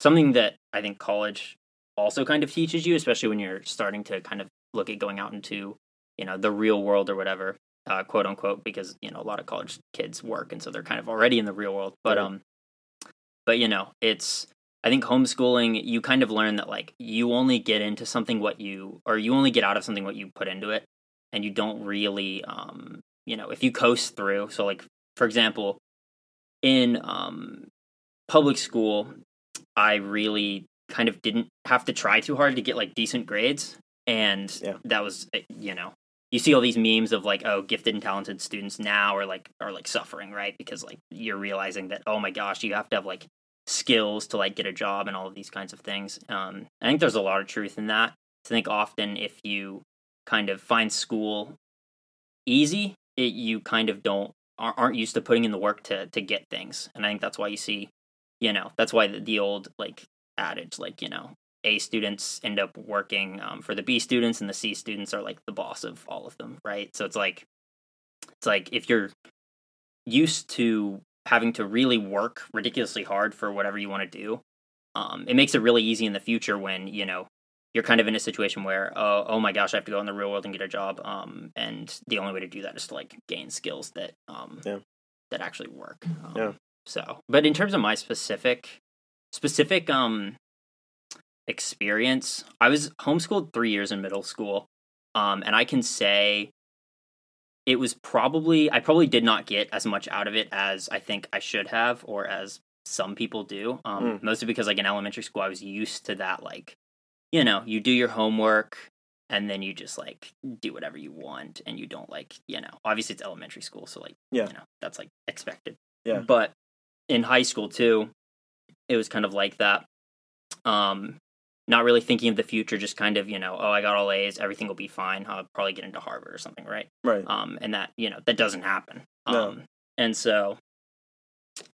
something that i think college also kind of teaches you especially when you're starting to kind of look at going out into you know the real world or whatever uh, quote unquote because you know a lot of college kids work and so they're kind of already in the real world. But um but you know it's i think homeschooling you kind of learn that like you only get into something what you or you only get out of something what you put into it and you don't really um you know if you coast through so like for example in um public school i really kind of didn't have to try too hard to get like decent grades. And Yeah. that was eh, you know you see all these memes of like oh gifted and talented students now are like are like suffering right? Because like you're realizing that oh my gosh you have to have like skills to like get a job and all of these kinds of things. Um i think there's a lot of truth in that. I think often if you kind of find school easy it, you kind of don't aren't used to putting in the work to to get things. And i think that's why you see you know that's why the, the old like adage like you know a students end up working um, for the b students and the c students are like the boss of all of them right so it's like it's like if you're used to having to really work ridiculously hard for whatever you want to do um, it makes it really easy in the future when you know you're kind of in a situation where oh, oh my gosh i have to go in the real world and get a job um, and the only way to do that is to like gain skills that um, Yeah. that actually work um, Yeah. so but in terms of my specific specific um experience i was homeschooled three years in middle school um, and i can say it was probably I probably did not get as much out of it as I think I should have or as some people do. Um, Mm. Mostly because like in elementary school I was used to that like you know, you do your homework and then you just like do whatever you want and you don't like, you know, obviously it's elementary school, so like, Yeah. you know, that's like expected. Yeah. But in high school too, it was kind of like that. Um, not really thinking of the future, just kind of, you know, oh, I got all A's, everything will be fine. I'll probably get into Harvard or something, right? Right. um, and that you know that doesn't happen. No. Um, and so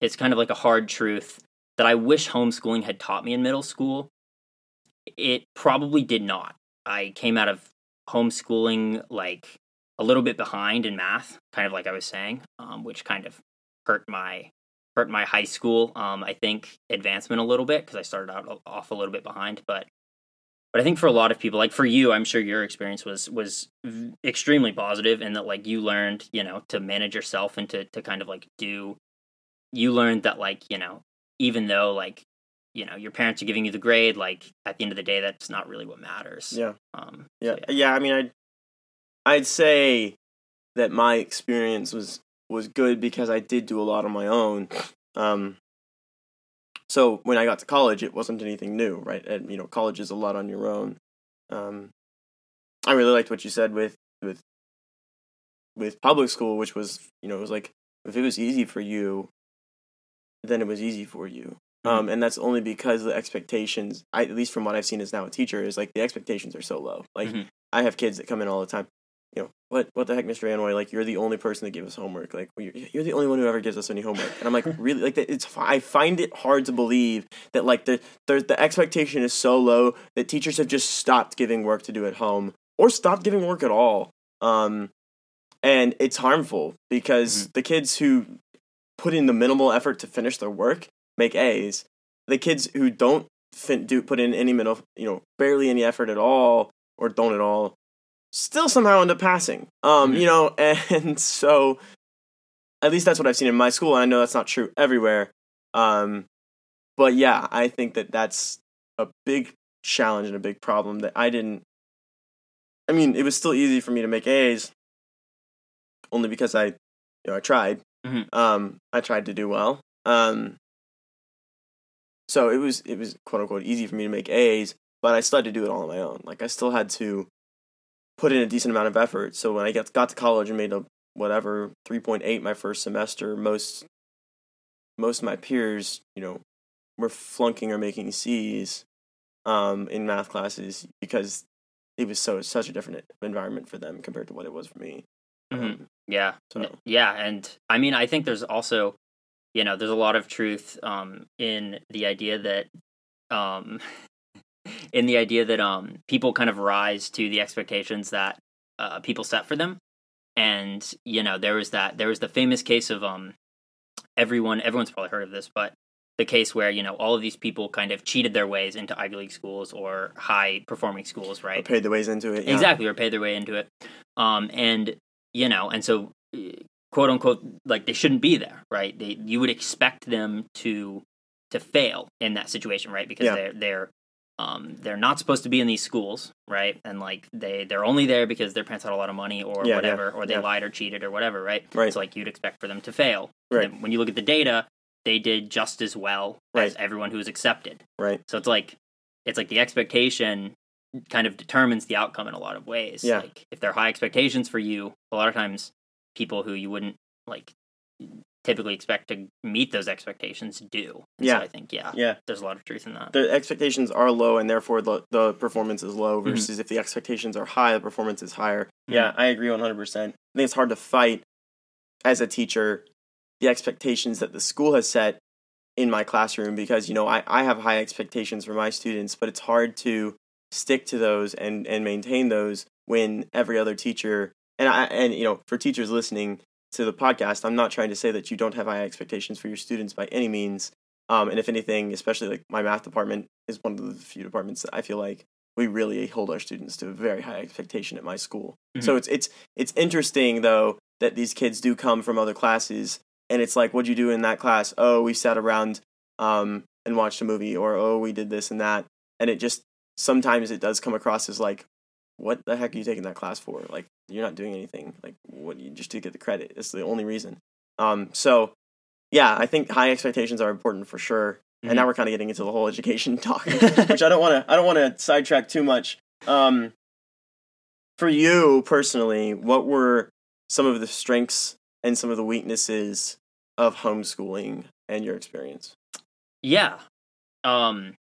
it's kind of like a hard truth that I wish homeschooling had taught me in middle school. It probably did not. I came out of homeschooling like a little bit behind in math, kind of like I was saying, um, which kind of hurt my hurt my high school. Um, I think advancement a little bit because I started out off a little bit behind, but but I think for a lot of people, like for you, I'm sure your experience was was v- extremely positive, and that like you learned, you know, to manage yourself and to to kind of like do. You learned that like you know, even though like you know your parents are giving you the grade, like at the end of the day, that's not really what matters. Yeah. Um. Yeah, so yeah. I mean, I'd I'd say that my experience was was good because I did do a lot on my own. Um, so when I got to college, it wasn't anything new, right? And you know, college is a lot on your own. Um, I really liked what you said with with with public school, which was you know it was like if it was easy for you, then it was easy for you. Um, and that's only because the expectations, I, at least from what I've seen as now a teacher, is like the expectations are so low. Like Mhm. I have kids that come in all the time. You know what? What the heck, Mr. Anoy? Like you're the only person that gives us homework. Like you're, you're the only one who ever gives us any homework. And I'm like, really? Like it's. I find it hard to believe that like the the the expectation is so low that teachers have just stopped giving work to do at home or stopped giving work at all. Um, and it's harmful because the kids who put in the minimal effort to finish their work make A's. The kids who don't fin- do put in any middle, you know, barely any effort at all or don't at all, still somehow end up passing. Um, Mhm. you know, and so at least that's what I've seen in my school, and I know that's not true everywhere. Um, but yeah, I think that that's a big challenge and a big problem that I didn't. I mean, it was still easy for me to make A's, only because I, you know, I tried. Mhm. Um, I tried to do well. Um, so it was it was quote unquote easy for me to make A's, but I still had to do it all on my own. Like I still had to put in a decent amount of effort. So when I got got to college and made a whatever three point eight my first semester, most most of my peers, you know, were flunking or making C's um, in math classes because it was so such a different environment for them compared to what it was for me. Mhm. Um, Yeah. So- Yeah, and I mean, I think there's also, you know, there's a lot of truth um, in the idea that, um, in the idea that um, people kind of rise to the expectations that uh, people set for them, and you know, there was that there was the famous case of um, everyone everyone's probably heard of this, but the case where you know all of these people kind of cheated their ways into Ivy League schools or high performing schools, right? paid the ways into it. yeah. exactly or paid their way into it um and you know and so eh, quote unquote like they shouldn't be there right they you would expect them to to fail in that situation right because Yeah. they're they're um they're not supposed to be in these schools right and like they they're only there because their parents had a lot of money or Yeah, yeah, whatever or they yeah. lied or cheated or whatever right Right. so like you'd expect for them to fail Right. And when you look at the data they did just as well as Right. everyone who was accepted Right. so it's like it's like the expectation kind of determines the outcome in a lot of ways. Yeah. Like if there are high expectations for you, a lot of times people who you wouldn't like typically expect to meet those expectations do. And Yeah. So I think yeah, Yeah. there's a lot of truth in that. the expectations are low and therefore the, the performance is low Mm-hmm. versus if the expectations are high the performance is higher yeah i agree 100% i think it's hard to fight as a teacher the expectations that the school has set in my classroom because you know i, I have high expectations for my students but it's hard to stick to those and, and maintain those when every other teacher and i and you know for teachers listening to the podcast i'm not trying to say that you don't have high expectations for your students by any means um, and if anything, especially like my math department is one of the few departments that I feel like we really hold our students to a very high expectation at my school. So it's it's it's interesting though that these kids do come from other classes, and it's like, what'd you do in that class? Oh, we sat around um, and watched a movie, or oh, we did this and that, and it just sometimes it does come across as like, what the heck are you taking that class for? Like you're not doing anything. Like what you just to get the credit. It's the only reason. Um, so yeah, I think high expectations are important for sure. and now we're kind of getting into the whole education talk, which I don't want to. I don't want to sidetrack too much. Um, for you personally, what were some of the strengths and some of the weaknesses of homeschooling and your experience? Yeah. Um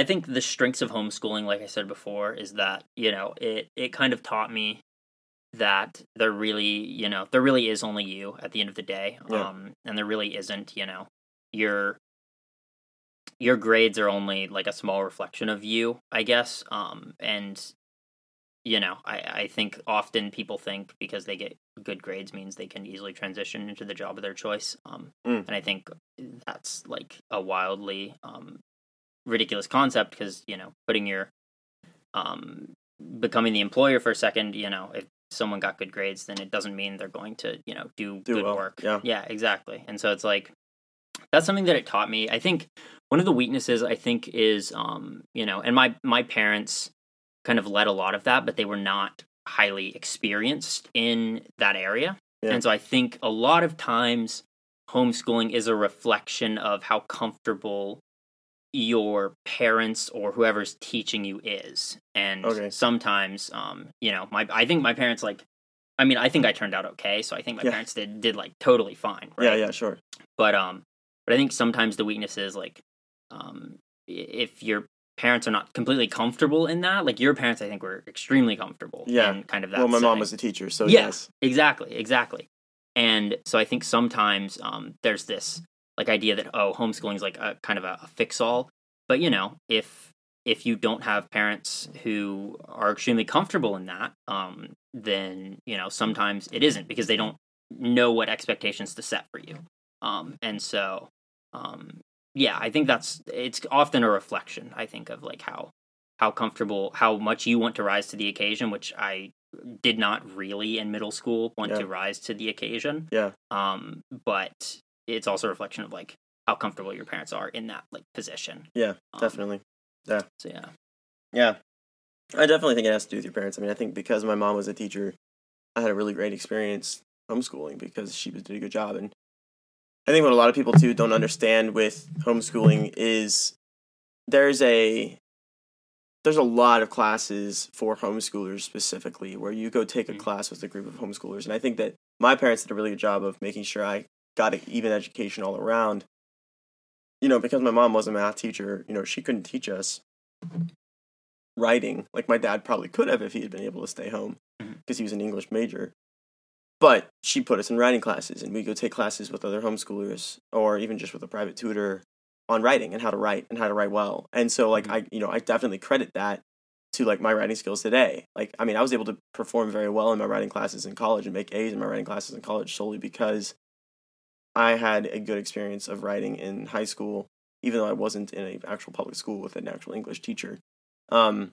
I think the strengths of homeschooling, like I said before, is that, you know, it it kind of taught me that there really, you know, there really is only you at the end of the day. Yeah. Um and there really isn't, you know, your your grades are only like a small reflection of you, I guess. Um and you know, I, I think often people think because they get good grades means they can easily transition into the job of their choice. Um, Mm. And I think that's like a wildly um, ridiculous concept because, you know, putting your, um, becoming the employer for a second, you know, if someone got good grades, then it doesn't mean they're going to, you know, do, Do good well, work. yeah. Yeah, exactly. And so it's like, that's something that it taught me. I think one of the weaknesses I think is, um, you know, and my, my parents, kind of led a lot of that, but they were not highly experienced in that area. Yeah. And so I think a lot of times homeschooling is a reflection of how comfortable your parents or whoever's teaching you is. And Okay. sometimes um, you know, my I think my parents like I mean, I think I turned out okay, so I think my Yeah. parents did did like totally fine, right? Yeah, yeah, sure. but um but i think sometimes the weakness is like um if your parents are not completely comfortable in that like your parents i think were extremely comfortable Yeah. in kind of that Well, my mom was a teacher, so Yeah. yes. exactly exactly and so i think sometimes um there's this like idea that oh homeschooling is like a kind of a, a fix all but you know if if you don't have parents who are extremely comfortable in that um then you know sometimes it isn't because they don't know what expectations to set for you um and so um yeah i think that's it's often a reflection i think of like how how comfortable how much you want to rise to the occasion which i did not really in middle school want Yeah. to rise to the occasion Yeah. um but it's also a reflection of like how comfortable your parents are in that like position Yeah, Um, definitely. Yeah. So yeah Yeah. I definitely think it has to do with your parents. I mean, I think because my mom was a teacher, I had a really great experience homeschooling because she did a good job. And I think what a lot of people too don't understand with homeschooling is there's a there's a lot of classes for homeschoolers specifically where you go take a Mhm. class with a group of homeschoolers. And I think that my parents did a really good job of making sure I got an even education all around. You know, because my mom was a math teacher, you know, she couldn't teach us writing like my dad probably could have if he had been able to stay home because he was an English major. But she put us in writing classes, and we go take classes with other homeschoolers or even just with a private tutor on writing and how to write and how to write well. And so, like, Mhm. I, you know, I definitely credit that to like my writing skills today. Like, I mean, I was able to perform very well in my writing classes in college and make A's in my writing classes in college solely because I had a good experience of writing in high school, even though I wasn't in an actual public school with an actual English teacher. Um,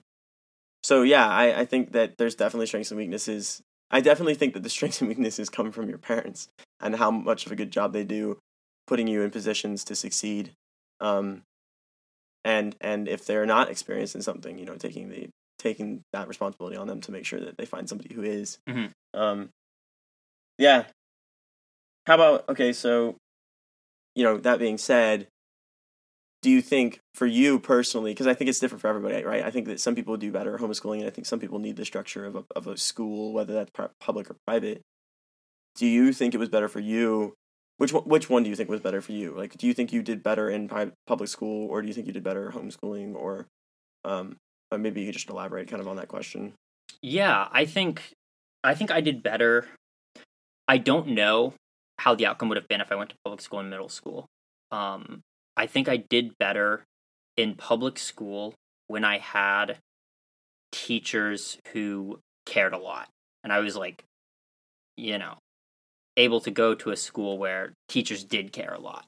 so yeah, I, I think that there's definitely strengths and weaknesses. I definitely think that the strengths and weaknesses come from your parents and how much of a good job they do putting you in positions to succeed. Um, and and if they're not experienced in something, you know, taking the taking that responsibility on them to make sure that they find somebody who is. Mhm. Um, yeah. How about okay? So, you know, that being said, do you think for you personally because i think it's different for everybody right? I think that some people do better homeschooling and i think some people need the structure of a, of a school whether that's public or private. Do you think it was better for you? Which one, which one do you think was better for you? Like do you think you did better in public school or do you think you did better homeschooling or um maybe you could just elaborate kind of on that question. Yeah, I think I think I did better. I don't know how the outcome would have been if I went to public school and middle school. Um, I think I did better in public school when I had teachers who cared a lot, and I was like, you know, able to go to a school where teachers did care a lot.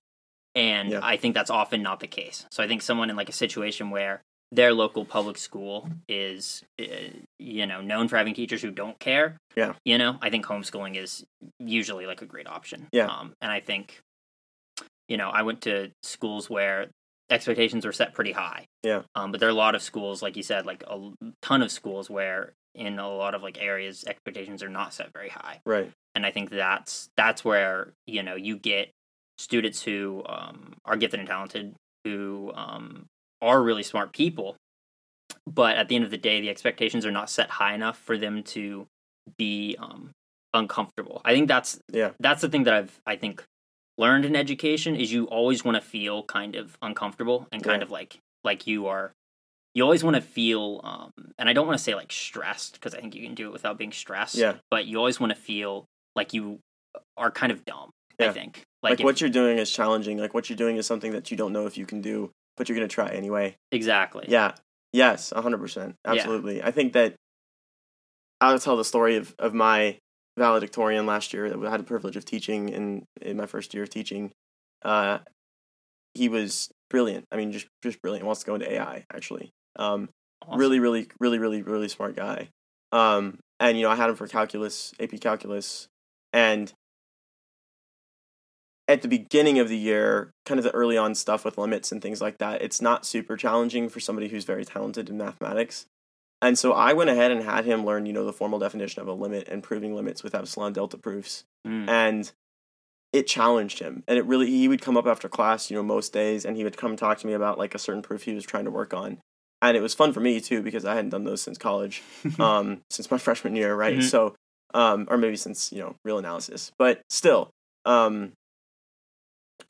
And Yeah. I think that's often not the case. So I think someone in like a situation where their local public school is uh, you know known for having teachers who don't care Yeah. you know i think homeschooling is usually like a great option Yeah. um, and i think you know i went to schools where expectations were set pretty high Yeah. um, but there are a lot of schools like you said like a ton of schools where in a lot of like areas expectations are not set very high right and i think that's that's where you know you get students who um, are gifted and talented who um, are really smart people, but at the end of the day, the expectations are not set high enough for them to be um, uncomfortable. I think that's Yeah. that's the thing that I've I think learned in education is you always want to feel kind of uncomfortable and kind Yeah. of like like you are you always want to feel um and I don't want to say like stressed because I think you can do it without being stressed. Yeah. But you always want to feel like you are kind of dumb, Yeah. I think. Like, Like, if- what you're doing is challenging. Like what you're doing is something that you don't know if you can do, but you're gonna try anyway. exactly. Yeah. Yes, hundred percent. Yeah. Absolutely. I think that I'll tell the story of, of my valedictorian last year that I had the privilege of teaching in, in my first year of teaching. Uh, he was brilliant. I mean, just just brilliant. Wants to go into AI actually. Um, Awesome. really, really, really, really, really smart guy. Um, and you know, I had him for calculus, AP calculus, and at the beginning of the year, kind of the early on stuff with limits and things like that, it's not super challenging for somebody who's very talented in mathematics. And so I went ahead and had him learn, you know, the formal definition of a limit and proving limits with epsilon delta proofs. Mm. And it challenged him. And it really, he would come up after class, you know, most days, and he would come talk to me about like a certain proof he was trying to work on. And it was fun for me too, because I hadn't done those since college, um, since my freshman year, right? Mhm. So, um, or maybe since, you know, real analysis, but still, um,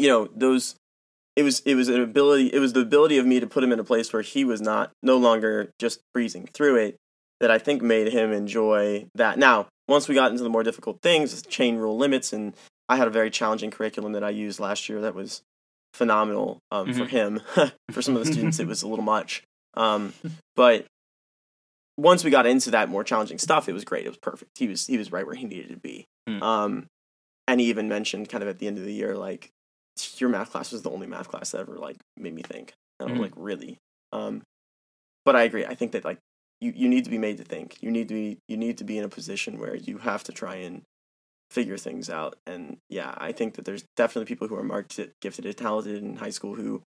you know, those, it was, it was an ability, it was the ability of me to put him in a place where he was not, no longer just breezing through it that I think made him enjoy that. Now, once we got into the more difficult things, chain rule limits, and I had a very challenging curriculum that I used last year that was phenomenal um, for Mhm. him. for some of the students, it was a little much. Um, but once we got into that more challenging stuff, it was great. It was perfect. He was he was right where he needed to be. Mm. Um, and he even mentioned kind of at the end of the year, like your math class was the only math class that ever like made me think. And I'm Mhm. like, really? Um, but I agree. I think that like you, you need to be made to think. You need to be you need to be in a position where you have to try and figure things out. And yeah, I think that there's definitely people who are marked gifted and talented in high school who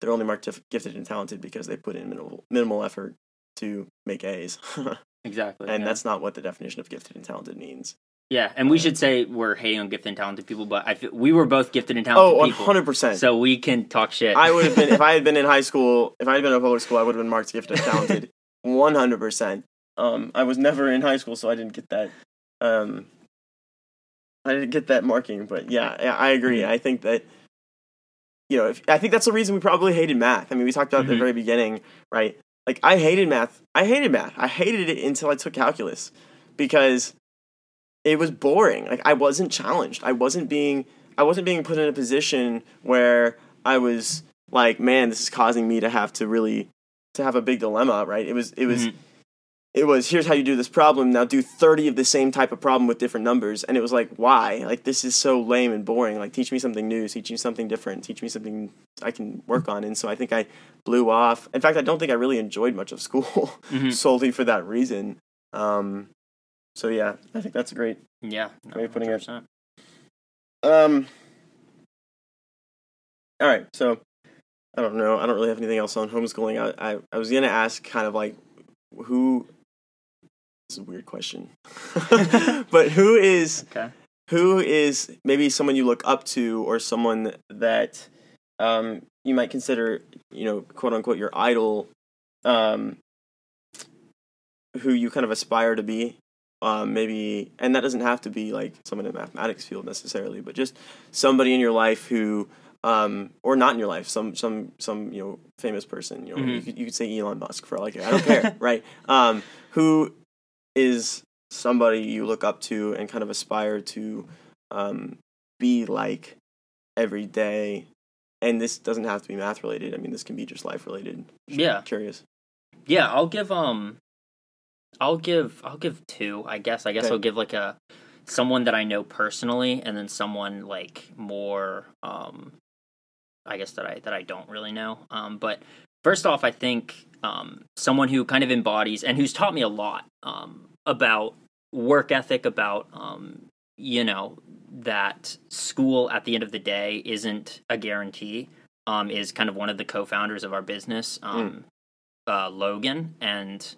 they're only marked gifted and talented because they put in minimal minimal effort to make A's. Exactly. and yeah. that's not what the definition of gifted and talented means. Yeah, and we should say we're hating on gifted and talented people, but I feel, we were both gifted and talented Oh, people. 100%. So we can talk shit. I would have been if I had been in high school. If I had been in a public school, I would have been marked gifted and talented, one hundred percent. Um, I was never in high school, so I didn't get that. Um, I didn't get that marking, but yeah, yeah, I agree. Mhm. I think that you know, if, I think that's the reason we probably hated math. I mean, we talked about it at the Mhm. very beginning, right? Like, I hated math. I hated math. I hated it until I took calculus because it was boring. Like, I wasn't challenged. I wasn't being. I wasn't being put in a position where I was like, man, this is causing me to have to really to have a big dilemma, right? It was it was Mhm. it was here's how you do this problem. Now do 30 of the same type of problem with different numbers. And it was like, why? Like this is so lame and boring. Like teach me something new, teach me something different, teach me something I can work on. And so I think I blew off. In fact, I don't think I really enjoyed much of school Mhm. solely for that reason. Um so yeah, I think that's a great Yeah, no, Way of putting it. 100%. Um. All right, so I don't know. I don't really have anything else on homeschooling. I I, I was gonna ask kind of like who. This is a weird question, but who is Okay. who is maybe someone you look up to or someone that um you might consider you know quote unquote your idol, um, who you kind of aspire to be um, maybe, and that doesn't have to be like someone in the mathematics field necessarily, but just somebody in your life who, um, or not in your life, some some some you know famous person. You know, Mhm. you could you could say Elon Musk for like I don't care, right? Um, who is somebody you look up to and kind of aspire to um, be like every day? And this doesn't have to be math related. I mean, this can be just life related. Yeah. curious. Yeah, I'll give um I'll give I'll give two, I guess. I guess Okay. I'll give like a someone that I know personally and then someone like more um I guess that I that I don't really know. Um but first off, I think um someone who kind of embodies and who's taught me a lot um about work ethic about um you know that school at the end of the day isn't a guarantee um is kind of one of the co-founders of our business um uh, Logan, and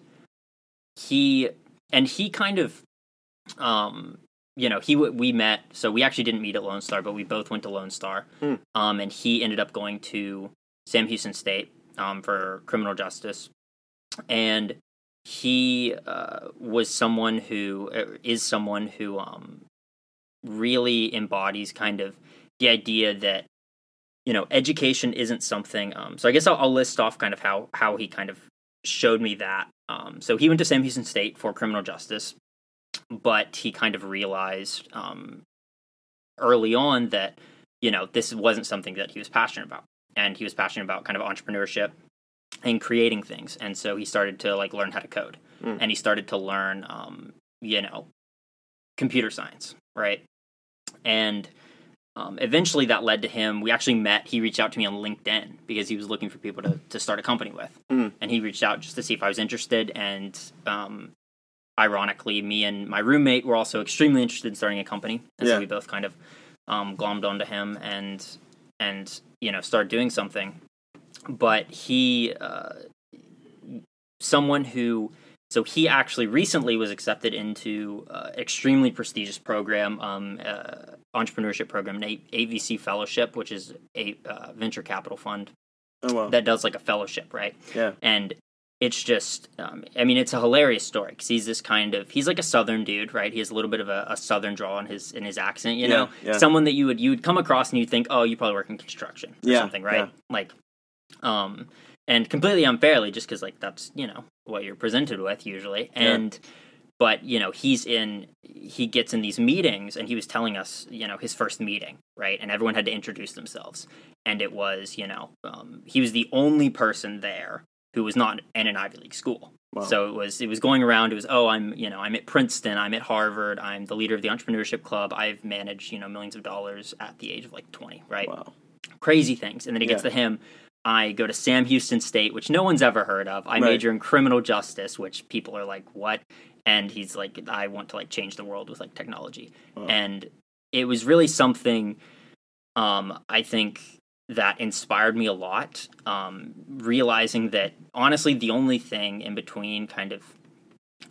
he and he kind of, um, you know, he we met. So we actually didn't meet at Lone Star, but we both went to Lone Star. Hmm. Um, and he ended up going to Sam Houston State um, for criminal justice, and he uh, was someone who uh, is someone who um, really embodies kind of the idea that you know education isn't something. Um, so I guess I'll, I'll, list off kind of how how he kind of showed me that. Um, so he went to Sam Houston State for criminal justice, but he kind of realized um, early on that you know this wasn't something that he was passionate about, and he was passionate about kind of entrepreneurship and creating things. And so he started to like learn how to code, mm. and he started to learn, um, you know, computer science, right? And um, eventually that led to him. We actually met. He reached out to me on LinkedIn because he was looking for people to, to start a company with, mm. and he reached out just to see if I was interested. And um, ironically, me and my roommate were also extremely interested in starting a company, and yeah. so we both kind of um, glommed onto him and and you know started doing something but he uh, someone who so he actually recently was accepted into uh, extremely prestigious program um, uh, entrepreneurship program an avc fellowship which is a uh, venture capital fund. Oh, wow. that does like a fellowship right? Yeah. And it's just um, i mean it's a hilarious story because he's this kind of he's like a southern dude right? He has a little bit of a, a southern draw in his in his accent you know? yeah. someone that you would you would come across and you'd think oh you probably work in construction or yeah, something right? like um, and completely unfairly, just because like that's you know what you're presented with usually, and. Yeah. But you know he's in. He gets in these meetings, and he was telling us, you know, his first meeting, right? And everyone had to introduce themselves, and it was, you know, um, he was the only person there who was not in an Ivy League school. Wow. So it was it was going around. It was oh I'm you know I'm at Princeton. I'm at Harvard. I'm the leader of the entrepreneurship club. I've managed you know millions of dollars at the age of like 20. Right. Wow. Crazy things. And then it gets yeah. to him. I go to Sam Houston State, which no one's ever heard of. I right. major in criminal justice, which people are like, "What?" And he's like, "I want to like change the world with like technology." Wow. And it was really something um, I think that inspired me a lot. Um, realizing that honestly, the only thing in between kind of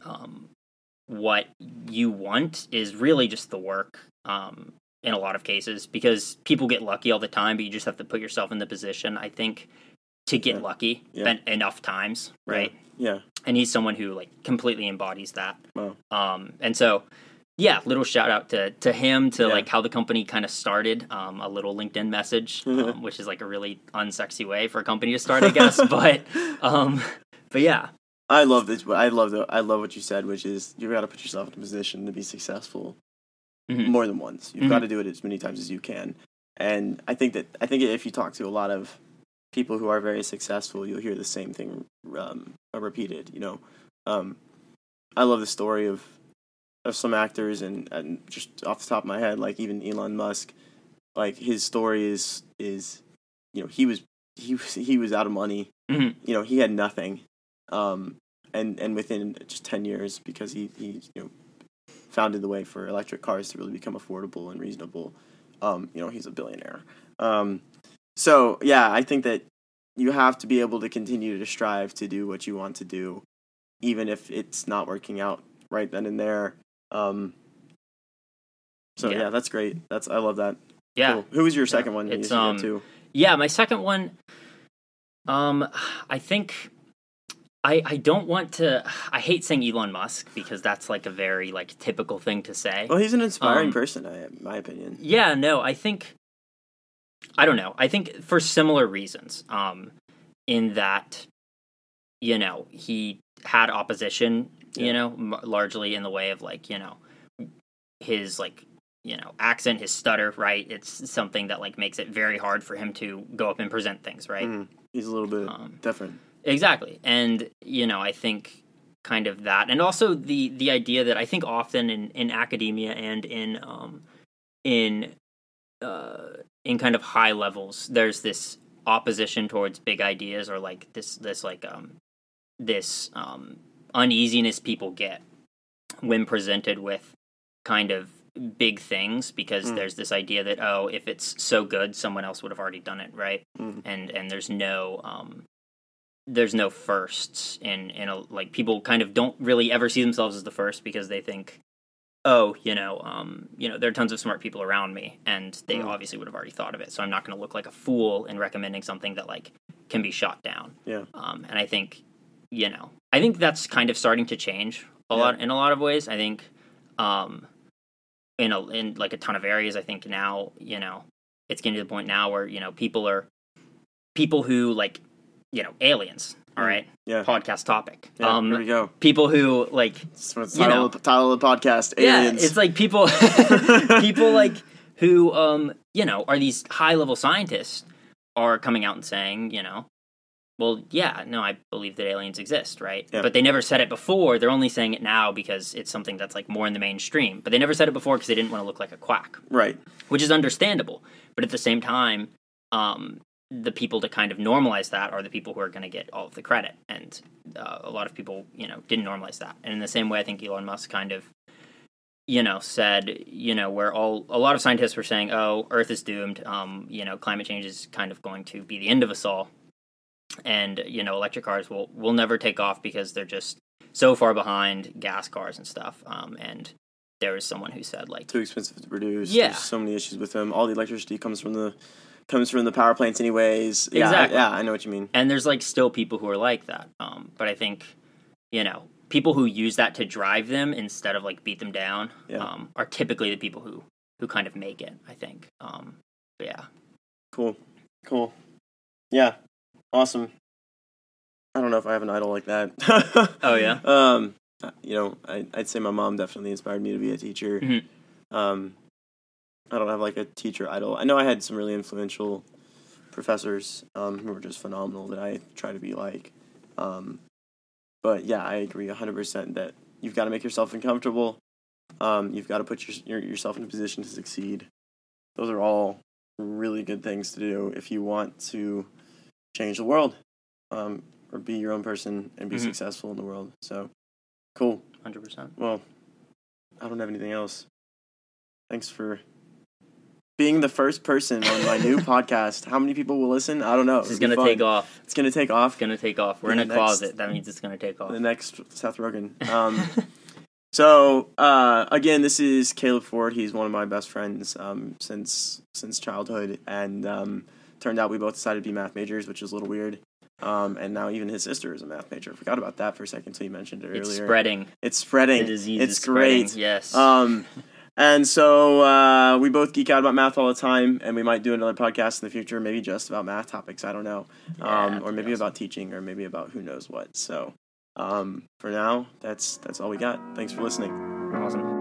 um, what you want is really just the work. Um, in a lot of cases because people get lucky all the time, but you just have to put yourself in the position, I think, to get yeah. lucky yeah. enough times, right? Yeah. yeah. And he's someone who like completely embodies that. Wow. Um, and so, yeah, little shout out to to him to like how the company kind of started. Um, a little LinkedIn message, um, which is like a really unsexy way for a company to start, I guess. but, um, but yeah. I love this. I love the. I love what you said, which is you've got to put yourself in a position to be successful mm-hmm. more than once. You've mm-hmm. got to do it as many times as you can. And I think that I think if you talk to a lot of people who are very successful, you'll hear the same thing um, repeated. You know, um, I love the story of of some actors, and, and just off the top of my head, like even Elon Musk, like his story is is you know he was he was he was out of money. Mm-hmm. You know, he had nothing. Um, and and within just ten years, because he he you know founded the way for electric cars to really become affordable and reasonable. Um, you know, he's a billionaire. Um, so yeah, I think that you have to be able to continue to strive to do what you want to do, even if it's not working out right then and there. Um, so yeah. yeah. that's great. That's I love that. Yeah. Cool. Who was your second yeah. one? It's um. Yeah, my second one. Um, I think I, I don't want to I hate saying Elon Musk because that's like a very like typical thing to say. Well, he's an inspiring um, person, in my opinion. Yeah, no, I think I don't know. I think for similar reasons. Um in that you know, he had opposition, yeah. you know, m- largely in the way of like, you know, his like you know accent his stutter right it's something that like makes it very hard for him to go up and present things right mm, he's a little bit um, different Exactly. And you know, I think kind of that and also the the idea that I think often in in academia and in um in uh in kind of high levels there's this opposition towards big ideas or like this this like um this um uneasiness people get when presented with kind of big things because mm. there's this idea that oh if it's so good someone else would have already done it right mm. and and there's no um there's no firsts in in a like people kind of don't really ever see themselves as the first because they think oh you know um you know there are tons of smart people around me and they mm. obviously would have already thought of it so i'm not going to look like a fool in recommending something that like can be shot down. Yeah. Um, and I think, you know, I think that's kind of starting to change a Yeah. lot in a lot of ways. I think, um, in a in like a ton of areas, I think now, you know, it's getting to the point now where you know people are people who like, you know, aliens. All Mm. Yeah. podcast topic. Yeah, um, there we go. people who like you title, know. of the title of the podcast. Aliens. yeah, it's like people people like who um you know are these high level scientists are coming out and saying you know well yeah no I believe that aliens exist right Yeah. but they never said it before they're only saying it now because it's something that's like more in the mainstream but they never said it before because they didn't want to look like a quack right. which is understandable but at the same time um the people to kind of normalize that are the people who are going to get all of the credit and uh, a lot of people you know didn't normalize that and in the same way i think elon musk kind of you know said you know where all a lot of scientists were saying oh earth is doomed um you know climate change is kind of going to be the end of us all and you know electric cars will will never take off because they're just so far behind gas cars and stuff um and there was someone who said like Too expensive to produce. Yeah. There's so many issues with them. All the electricity comes from the comes from the power plants anyways. Yeah, Exactly. Yeah, I know what you mean. and there's like still people who are like that um but i think you know people who use that to drive them instead of like beat them down Yeah. um are typically the people who who kind of make it i think um yeah Cool. Cool. Yeah. Awesome. I don't know if I have an idol like that. oh yeah Um, you know, I, I'd say my mom definitely inspired me to be a teacher. Mhm. Um, I don't have like a teacher idol. I know I had some really influential professors um, who were just phenomenal that I try to be like. Um, but yeah, I agree 100% that you've got to make yourself uncomfortable. Um, you've got to put your, your, yourself in a position to succeed. Those are all really good things to do if you want to change the world um, or be your own person and be Mhm. successful in the world. So cool. 100% Well, I don't have anything else. Thanks for being the first person on my new podcast. How many people will listen? I don't know. this is gonna fun. take off It's gonna take off. it's gonna take off we're in The a next- closet that means it's gonna take off The next Seth Rogen. Um, so uh, again, this is Caleb Ford. He's one of my best friends um, since since childhood, and um, turned out we both decided to be math majors, which is a little weird. Um, and now even his sister is a math major. Forgot about that for a second until you mentioned it earlier. it's spreading It's spreading. the disease it's is spreading. yes Um, and so uh, we both geek out about math all the time, and we might do another podcast in the future, maybe just about math topics. I don't know, Yeah, um, or maybe awesome. about teaching, or maybe about who knows what. So um, for now, that's that's all we got. Thanks for listening.